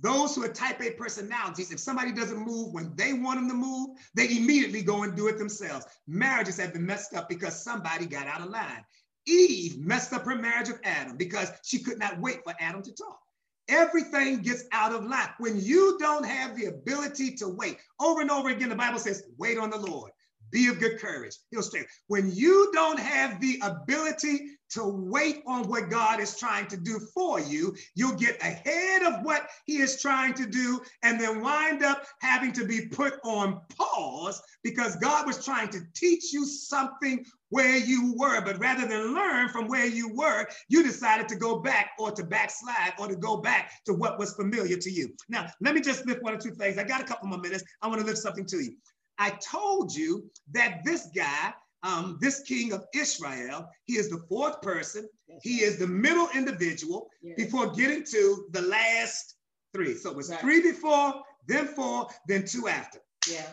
Those who are type A personalities, if somebody doesn't move when they want them to move, they immediately go and do it themselves. Marriages have been messed up because somebody got out of line. Eve messed up her marriage with Adam because she could not wait for Adam to talk. Everything gets out of line. When you don't have the ability to wait, over and over again, the Bible says, wait on the Lord. Be of good courage. He'll stay. When you don't have the ability to wait on what God is trying to do for you, you'll get ahead of what He is trying to do and then wind up having to be put on pause because God was trying to teach you something where you were. But rather than learn from where you were, you decided to go back or to backslide or to go back to what was familiar to you. Now, let me just lift one or two things. I got a couple more minutes. I want to lift something to you. I told you that this guy um, this king of Israel. He is the fourth person. Yes, he is the middle individual yes. before getting to the last three. So it was right. three before, then four, then two after. Yeah.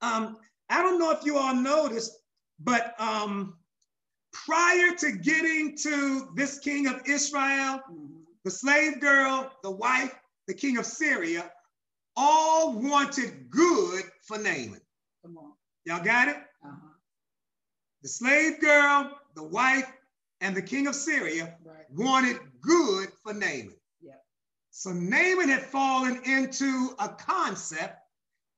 Um, I don't know if you all noticed, but um, prior to getting to this king of Israel, mm-hmm. the slave girl, the wife, the king of Syria, all wanted good for Naaman. Come on. Y'all got it? The slave girl, the wife, and the king of Syria right. wanted good for Naaman. Yep. So Naaman had fallen into a concept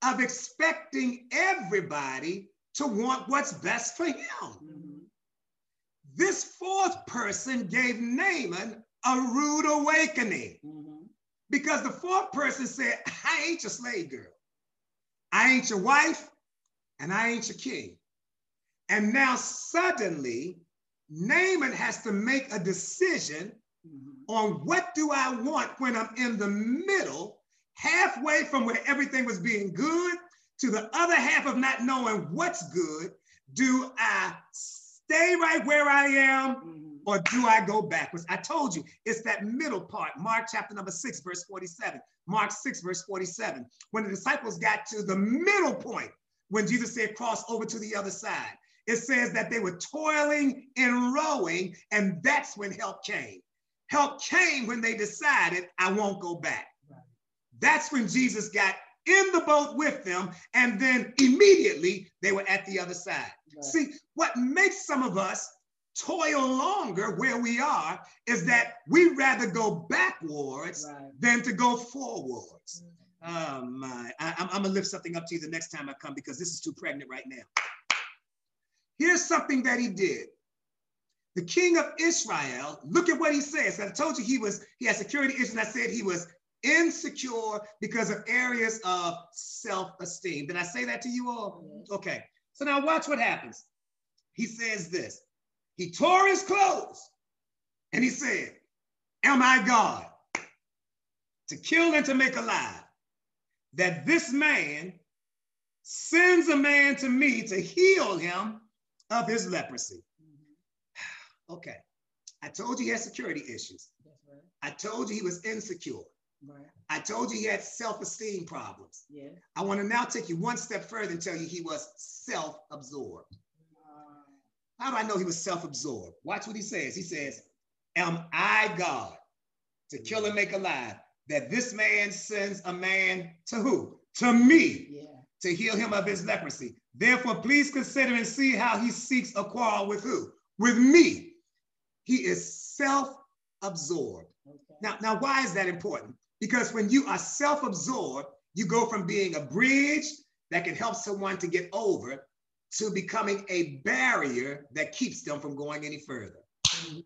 of expecting everybody to want what's best for him. Mm-hmm. This fourth person gave Naaman a rude awakening mm-hmm. because the fourth person said, I ain't your slave girl. I ain't your wife, and I ain't your king. And now suddenly, Naaman has to make a decision mm-hmm. on what do I want when I'm in the middle, halfway from where everything was being good to the other half of not knowing what's good. Do I stay right where I am mm-hmm. or do I go backwards? I told you it's that middle part, Mark chapter number six, verse 47. Mark 6, verse 47. When the disciples got to the middle point, when Jesus said, cross over to the other side, it says that they were toiling and rowing, and that's when help came. Help came when they decided, I won't go back. Right. That's when Jesus got in the boat with them, and then immediately they were at the other side. Right. See, what makes some of us toil longer where we are is that we rather go backwards right. than to go forwards. Mm-hmm. Oh my, I, am gonna lift something up to you the next time I come because this is too pregnant right now. Here's something that he did. The king of Israel, look at what he says. I told you he was, he had security issues. I said he was insecure because of areas of self-esteem. Did I say that to you all? Mm-hmm. Okay. So now watch what happens. He says this. He tore his clothes and he said, Am I God to kill and to make alive? That this man sends a man to me to heal him of his leprosy. Mm-hmm. Okay. I told you he had security issues. Right. I told you he was insecure. Right. I told you he had self-esteem problems. Yeah. I want to now take you one step further and tell you he was self-absorbed. Uh, How do I know he was self-absorbed? Watch what he says. He says, Am I God to kill and make alive? That this man sends a man to who? To me. Yeah. To heal him of his leprosy. Therefore, please consider and see how he seeks a quarrel with who? With me. He is self-absorbed. Okay. Now, now, why is that important? Because when you are self-absorbed, you go from being a bridge that can help someone to get over to becoming a barrier that keeps them from going any further. Mm-hmm.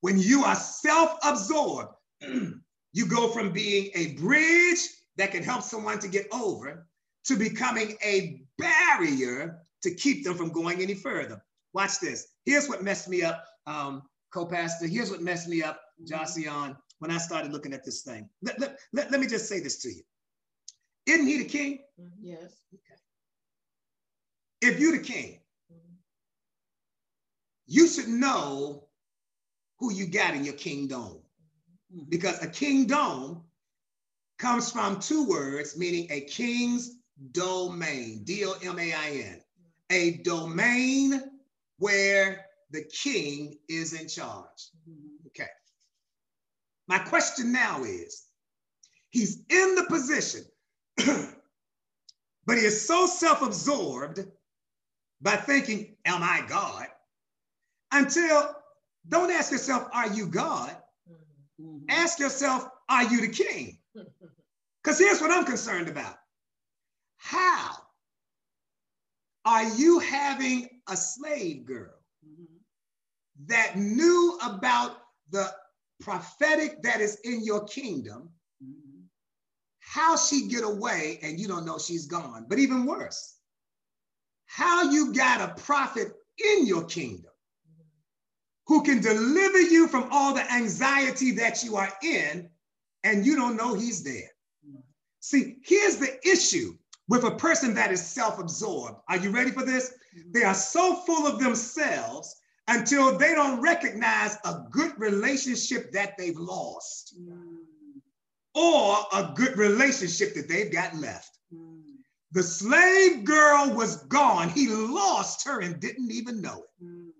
When you are self-absorbed, [clears throat] you go from being a bridge that can help someone to get over to becoming a barrier to keep them from going any further. Watch this. Here's what messed me up, um, co-pastor. Here's what messed me up, Josian, when I started looking at this thing. Let, let, let, let me just say this to you. Isn't he the king? Yes. Okay. If you're the king, you should know who you got in your kingdom. Mhm. Because a kingdom comes from two words, meaning a king's domain, D O M A I N, a domain where the king is in charge. Okay. My question now is he's in the position, [clears throat] but he is so self absorbed by thinking, Am I God? Until don't ask yourself, Are you God? Mhm. Ask yourself, Are you the king? [laughs] Because here's what I'm concerned about. How are you having a slave girl Mhm. that knew about the prophetic that is in your kingdom? Mhm. How she get away and you don't know she's gone? But even worse, how you got a prophet in your kingdom who can deliver you from all the anxiety that you are in and you don't know he's there. See, here's the issue with a person that is self absorbed. Are you ready for this? They are so full of themselves until they don't recognize a good relationship that they've lost Mhm. or a good relationship that they've got left. Mhm. The slave girl was gone. He lost her and didn't even know it. Mhm.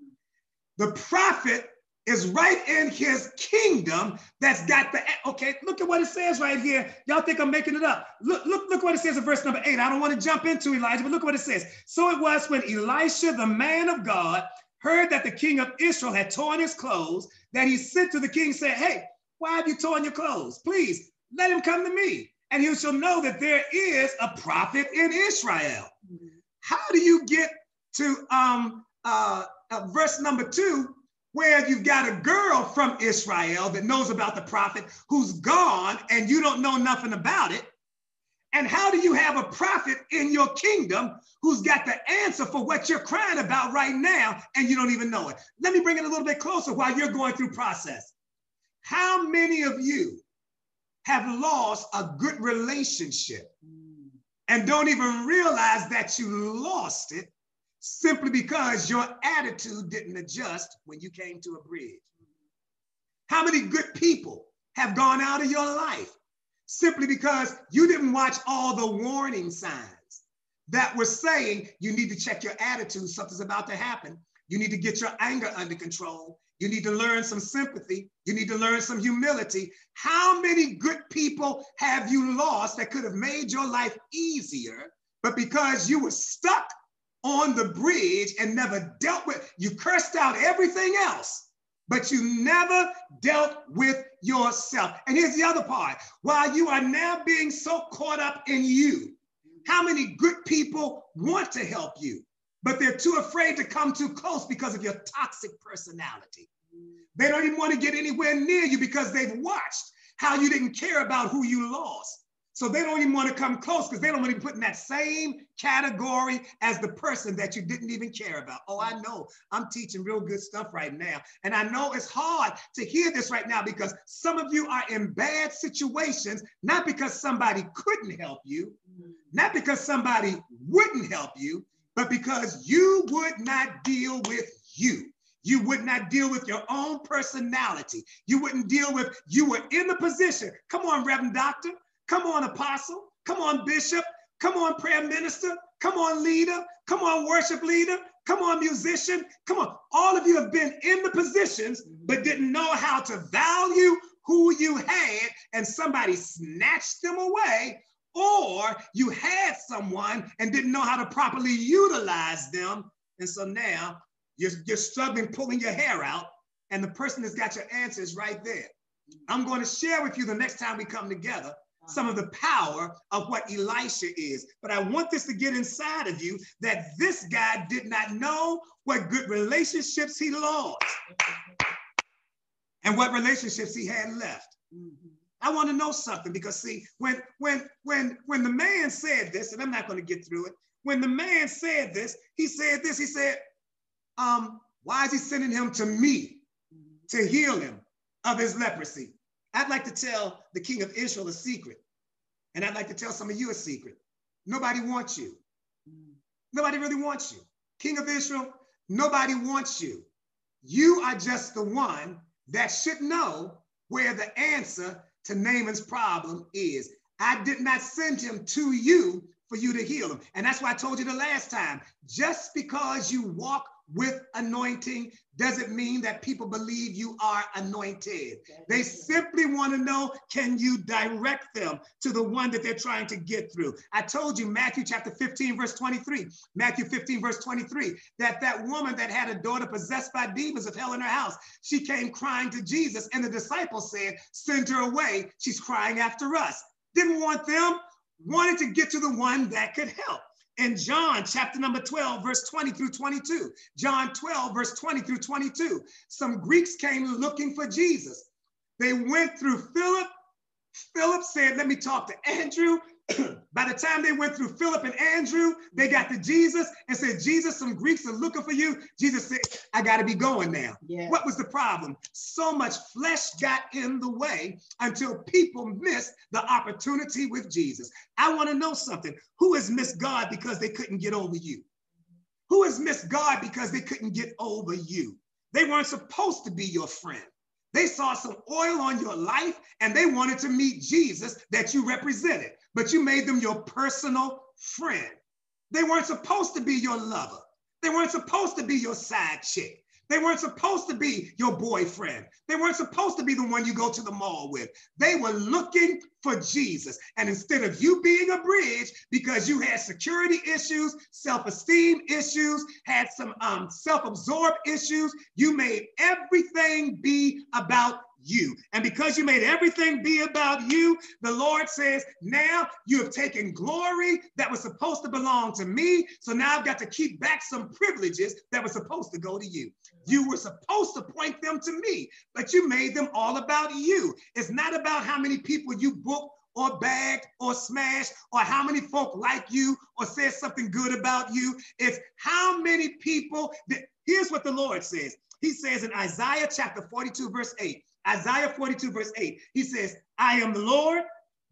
The prophet is right in his kingdom that's got the okay look at what it says right here. Y'all think i'm making it up. Look look look what it says in verse number eight. I don't want to jump into elijah but look what it says. So it was when elisha the man of god heard that the king of israel had torn his clothes that he sent to the king said hey why have you torn your clothes? Please let him come to me and he shall know that there is a prophet in israel. Mhm. how do you get to um, uh, uh, verse number two, where you've got a girl from Israel that knows about the prophet who's gone and you don't know nothing about it? And how do you have a prophet in your kingdom who's got the answer for what you're crying about right now and you don't even know it? Let me bring it a little bit closer while you're going through process. How many of you have lost a good relationship and don't even realize that you lost it simply because your attitude didn't adjust when you came to a bridge. How many good people have gone out of your life simply because you didn't watch all the warning signs that were saying you need to check your attitude, something's about to happen. You need to get your anger under control. You need to learn some sympathy. You need to learn some humility. How many good people have you lost that could have made your life easier, but because you were stuck on the bridge and never dealt with, you cursed out everything else, but you never dealt with yourself. And here's the other part while you are now being so caught up in you, how many good people want to help you, but they're too afraid to come too close because of your toxic personality? They don't even want to get anywhere near you because they've watched how you didn't care about who you lost. So they don't even want to come close because they don't want to be put in that same category as the person that you didn't even care about. Oh, I know I'm teaching real good stuff right now. And I know it's hard to hear this right now because some of you are in bad situations, not because somebody couldn't help you, not because somebody wouldn't help you, but because you would not deal with you. You would not deal with your own personality. You wouldn't deal with, you were in the position. Come on, Reverend Doctor. Come on, Apostle. Come on, Bishop. Come on, Prayer Minister. Come on, Leader. Come on, Worship Leader. Come on, Musician. Come on. All of you have been in the positions, but didn't know how to value who you had, and somebody snatched them away or you had someone and didn't know how to properly utilize them. And so now you're, you're struggling pulling your hair out, and the person that's got your answers right there. I'm going to share with you the next time we come together some of the power of what Elisha is. But I want this to get inside of you that this guy did not know what good relationships he lost and what relationships he had left. I want to know something because see, when when when when the man said this, and I'm not going to get through it, when the man said this, he said this, he said, um, why is he sending him to me to heal him of his leprosy? I'd like to tell the king of Israel a secret. And I'd like to tell some of you a secret. Nobody wants you. Nobody really wants you. King of Israel, nobody wants you. You are just the one that should know where the answer to Naaman's problem is. I did not send him to you for you to heal him. And that's why I told you the last time just because you walk with anointing doesn't mean that people believe you are anointed. They simply want to know can you direct them to the one that they're trying to get through? I told you, Matthew chapter 15, verse 23, Matthew 15, verse 23, that that woman that had a daughter possessed by demons of hell in her house, she came crying to Jesus, and the disciples said, Send her away. She's crying after us. Didn't want them, wanted to get to the one that could help in John chapter number 12, verse 20 through 22. John 12, verse 20 through 22. Some Greeks came looking for Jesus. They went through Philip. Philip said, Let me talk to Andrew. [coughs] By the time they went through Philip and Andrew, they got to Jesus and said, Jesus, some Greeks are looking for you. Jesus said, I got to be going now. Yeah. What was the problem? So much flesh got in the way until people missed the opportunity with Jesus. I want to know something. Who has missed God because they couldn't get over you? Who has missed God because they couldn't get over you? They weren't supposed to be your friend. They saw some oil on your life and they wanted to meet Jesus that you represented but you made them your personal friend. They weren't supposed to be your lover. They weren't supposed to be your side chick. They weren't supposed to be your boyfriend. They weren't supposed to be the one you go to the mall with. They were looking for Jesus. And instead of you being a bridge because you had security issues, self esteem issues, had some um, self absorbed issues, you made everything be about you. And because you made everything be about you, the Lord says, now you have taken glory that was supposed to belong to me. So now I've got to keep back some privileges that were supposed to go to you. You were supposed to point them to me, but you made them all about you. It's not about how many people you booked or bagged or smashed or how many folk like you or said something good about you. It's how many people that here's what the Lord says. He says in Isaiah chapter 42, verse 8, Isaiah 42, verse 8, he says, I am the Lord,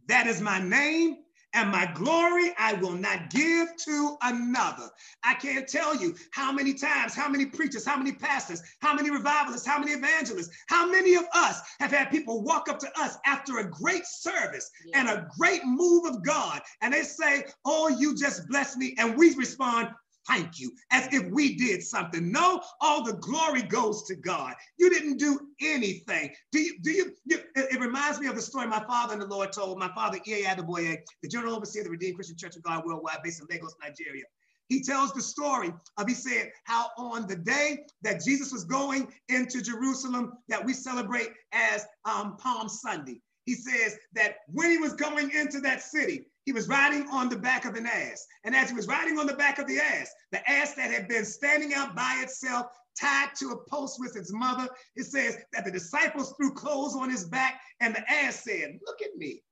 that is my name, and my glory I will not give to another. I can't tell you how many times, how many preachers, how many pastors, how many revivalists, how many evangelists, how many of us have had people walk up to us after a great service yeah. and a great move of God, and they say, Oh, you just blessed me. And we respond, thank you, as if we did something. No, all the glory goes to God. You didn't do anything. Do you? Do you? you it, it, reminds me of the story my father and the Lord told. My father, E.A. Adeboye, the General Overseer of the Redeemed Christian Church of God Worldwide, based in Lagos, Nigeria. He tells the story of, he said, how on the day that Jesus was going into Jerusalem, that we celebrate as um, Palm Sunday, he says that when he was going into that city, he was riding on the back of an ass. And as he was riding on the back of the ass, the ass that had been standing out by itself, tied to a post with its mother, it says that the disciples threw clothes on his back, and the ass said, Look at me.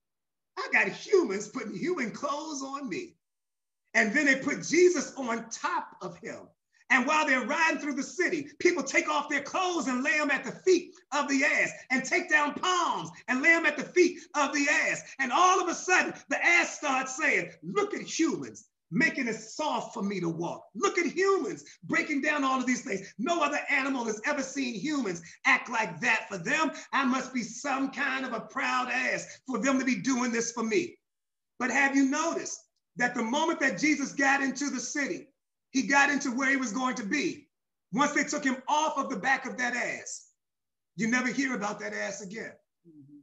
I got humans putting human clothes on me. And then they put Jesus on top of him. And while they're riding through the city, people take off their clothes and lay them at the feet of the ass and take down palms and lay them at the feet of the ass. And all of a sudden, the ass starts saying, Look at humans making it soft for me to walk. Look at humans breaking down all of these things. No other animal has ever seen humans act like that. For them, I must be some kind of a proud ass for them to be doing this for me. But have you noticed that the moment that Jesus got into the city, he got into where he was going to be. Once they took him off of the back of that ass, you never hear about that ass again. Mm-hmm.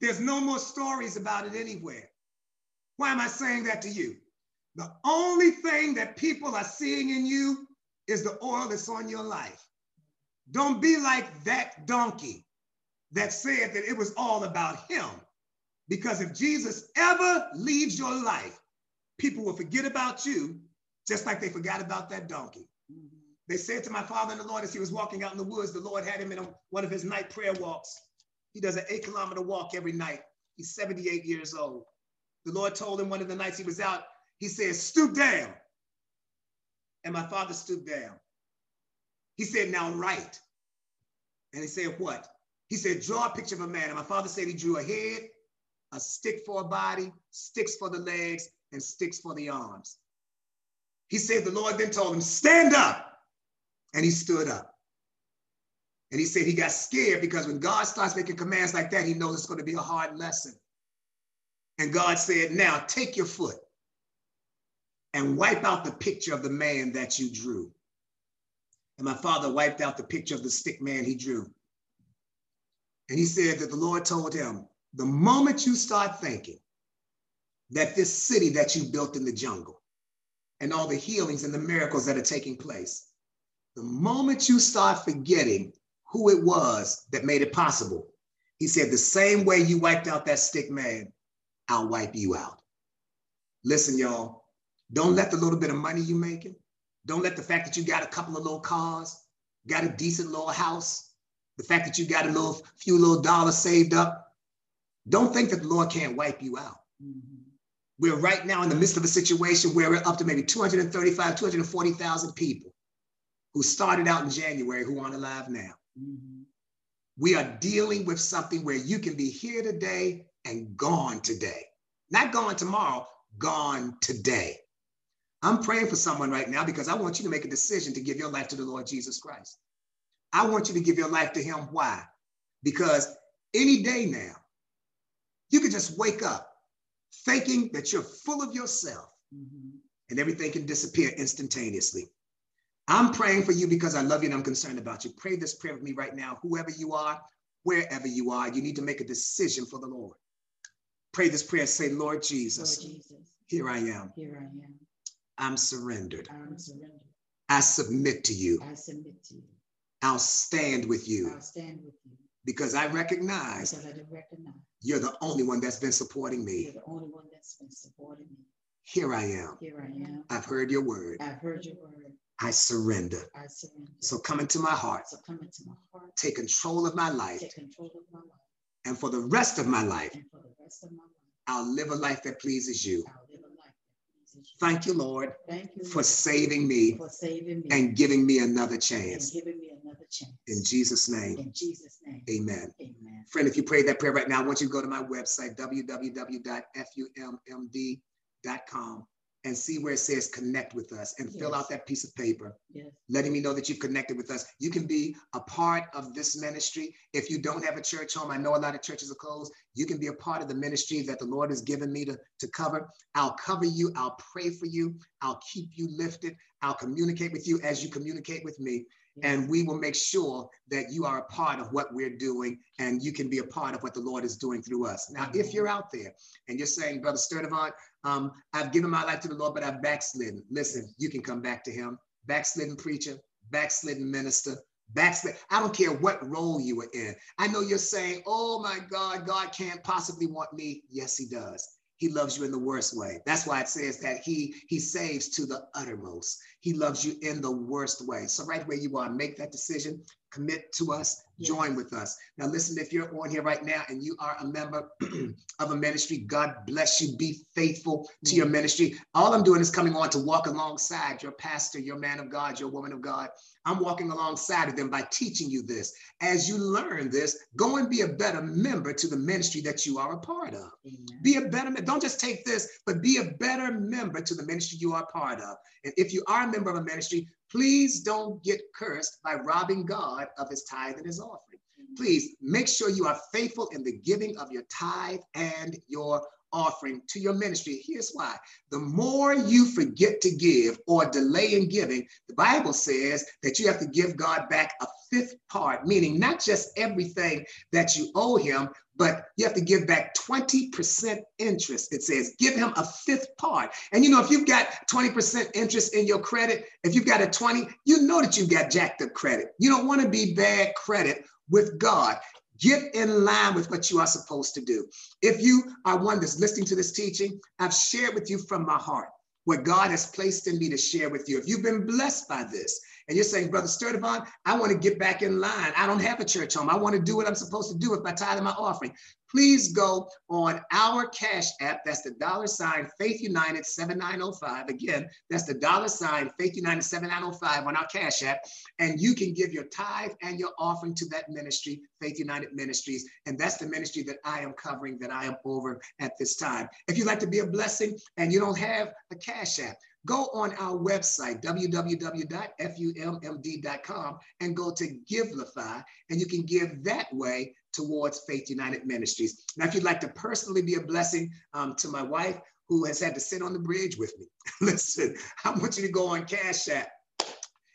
There's no more stories about it anywhere. Why am I saying that to you? The only thing that people are seeing in you is the oil that's on your life. Don't be like that donkey that said that it was all about him. Because if Jesus ever leaves your life, people will forget about you just like they forgot about that donkey. Mm-hmm. They said to my father in the Lord as he was walking out in the woods, the Lord had him in a, one of his night prayer walks. He does an eight kilometer walk every night. He's 78 years old. The Lord told him one of the nights he was out, he said, stoop down And my father stooped down. He said, Now write. And he said, What? He said, Draw a picture of a man. And my father said he drew a head, a stick for a body, sticks for the legs, and sticks for the arms. He said, The Lord then told him, Stand up. And he stood up. And he said he got scared because when God starts making commands like that, he knows it's going to be a hard lesson. And God said, Now take your foot and wipe out the picture of the man that you drew. And my father wiped out the picture of the stick man he drew. And he said that the Lord told him, the moment you start thinking that this city that you built in the jungle and all the healings and the miracles that are taking place, the moment you start forgetting who it was that made it possible, he said, the same way you wiped out that stick man, I'll wipe you out. Listen, y'all, don't let the little bit of money you're making, don't let the fact that you got a couple of little cars, got a decent little house, the fact that you got a little few little dollars saved up, don't think that the Lord can't wipe you out. Mm-hmm. We're right now in the midst of a situation where we're up to maybe 235, 240,000 people who started out in January who aren't alive now. Mm-hmm. We are dealing with something where you can be here today and gone today. Not gone tomorrow, gone today. I'm praying for someone right now because I want you to make a decision to give your life to the Lord Jesus Christ. I want you to give your life to Him. Why? Because any day now, you could just wake up thinking that you're full of yourself mm-hmm. and everything can disappear instantaneously. I'm praying for you because I love you and I'm concerned about you. Pray this prayer with me right now. Whoever you are, wherever you are, you need to make a decision for the Lord. Pray this prayer. And say, Lord Jesus, Lord Jesus here I am. Here I am. I'm surrendered. I'm surrendered. I submit to you. I submit to you. I'll stand with you. I'll stand with you. Because I recognize, because I recognize you're the only one that's been supporting me. You're the only one that's been supporting me. Here I am. Here I am. I've heard your word. I've heard your word. I surrender. I surrender. So come into my heart. So come into my heart. Take control of my life. Take control of my life. And for the rest of my life, and for the rest of my life, I'll live a life that pleases you. I'll live a life that pleases you. Thank you, Lord, Thank you, for saving me, for saving me and giving me another chance. And giving me another chance. In Jesus' name. In Jesus' name. Amen. Amen. Friend, if you prayed that prayer right now, I want you to go to my website, www.fummd.com and see where it says connect with us and yes. fill out that piece of paper, yes. letting me know that you've connected with us. You can be a part of this ministry. If you don't have a church home, I know a lot of churches are closed. You can be a part of the ministry that the Lord has given me to, to cover. I'll cover you. I'll pray for you. I'll keep you lifted. I'll communicate with you as you communicate with me. And we will make sure that you are a part of what we're doing and you can be a part of what the Lord is doing through us. Now, if you're out there and you're saying, Brother Sturdivant, um, I've given my life to the Lord, but I've backslidden. Listen, you can come back to him. Backslidden preacher, backslidden minister, backslid. I don't care what role you were in. I know you're saying, oh my God, God can't possibly want me. Yes, he does. He loves you in the worst way. That's why it says that he, he saves to the uttermost. He loves you in the worst way. So right where you are, make that decision, commit to us, join with us. Now listen, if you're on here right now and you are a member [clears throat] of a ministry, God bless you. Be faithful to your ministry. All I'm doing is coming on to walk alongside your pastor, your man of God, your woman of God. I'm walking alongside of them by teaching you this. As you learn this, go and be a better member to the ministry that you are a part of. Amen. Be a better, don't just take this, but be a better member to the ministry you are a part of. And if you are a member of a ministry, please don't get cursed by robbing God of his tithe and his offering. Mm-hmm. Please make sure you are faithful in the giving of your tithe and your offering to your ministry. Here's why. The more you forget to give or delay in giving, the Bible says that you have to give God back a fifth part, meaning not just everything that you owe him, but you have to give back 20% interest. It says give him a fifth part. And you know, if you've got 20% interest in your credit, if you've got a 20, you know that you've got jacked up credit. You don't want to be bad credit with God. Get in line with what you are supposed to do. If you are one that's listening to this teaching, I've shared with you from my heart what God has placed in me to share with you. If you've been blessed by this and you're saying, Brother Sturdivant, I want to get back in line. I don't have a church home. I want to do what I'm supposed to do with my tithe and my offering. Please go on our Cash App. That's the dollar sign Faith United 7905. Again, that's the dollar sign Faith United 7905 on our Cash App. And you can give your tithe and your offering to that ministry, Faith United Ministries. And that's the ministry that I am covering, that I am over at this time. If you'd like to be a blessing and you don't have a Cash App, go on our website, www.fummd.com, and go to Givelify, and you can give that way towards Faith United Ministries. Now, if you'd like to personally be a blessing um, to my wife, who has had to sit on the bridge with me, [laughs] listen, I want you to go on Cash App,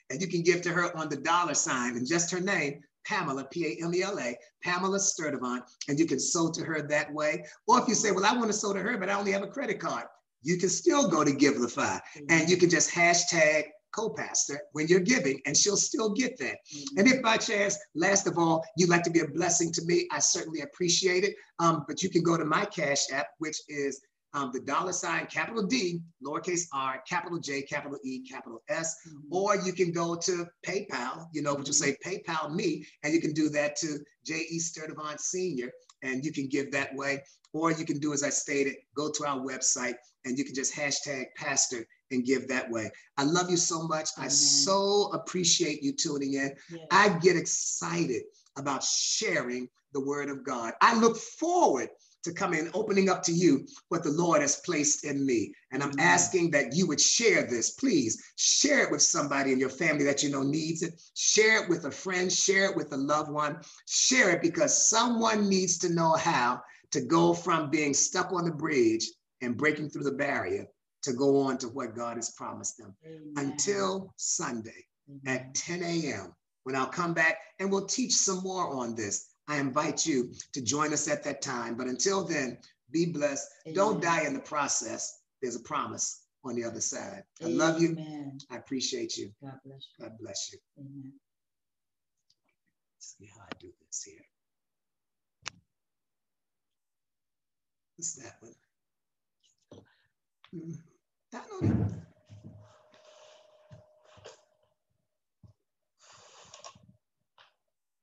and you can give to her on the dollar sign and just her name, Pamela, P-A-M-E-L-A, Pamela Sturdivant, and you can sow to her that way. Or if you say, well, I want to sow to her, but I only have a credit card, you can still go to Givelify and you can just hashtag co-pastor when you're giving and she'll still get that. Mm-hmm. And if by chance, last of all, you'd like to be a blessing to me, I certainly appreciate it. Um, but you can go to my cash app, which is um, the dollar sign capital D, lowercase r, capital J, capital E, capital S, mm-hmm. or you can go to PayPal, you know, but you say PayPal me, and you can do that to J.E. Sturdivant Sr., and you can give that way. Or you can do as I stated, go to our website and you can just hashtag pastor and give that way. I love you so much. Amen. I so appreciate you tuning in. I get excited about sharing the word of God. I look forward to coming and opening up to you what the Lord has placed in me. And I'm asking that you would share this. Please share it with somebody in your family that you know needs it. Share it with a friend, share it with a loved one. Share it because someone needs to know how to go from being stuck on the bridge and breaking through the barrier to go on to what God has promised them. Amen. Until Sunday Amen. at 10 a.m., when I'll come back and we'll teach some more on this. I invite you to join us at that time. But until then, be blessed. Amen. Don't die in the process. There's a promise on the other side. I love you. I appreciate you. God bless you. God bless you. Amen. See how I do this here. What's that one? Mm. Tá, Nuno? Né?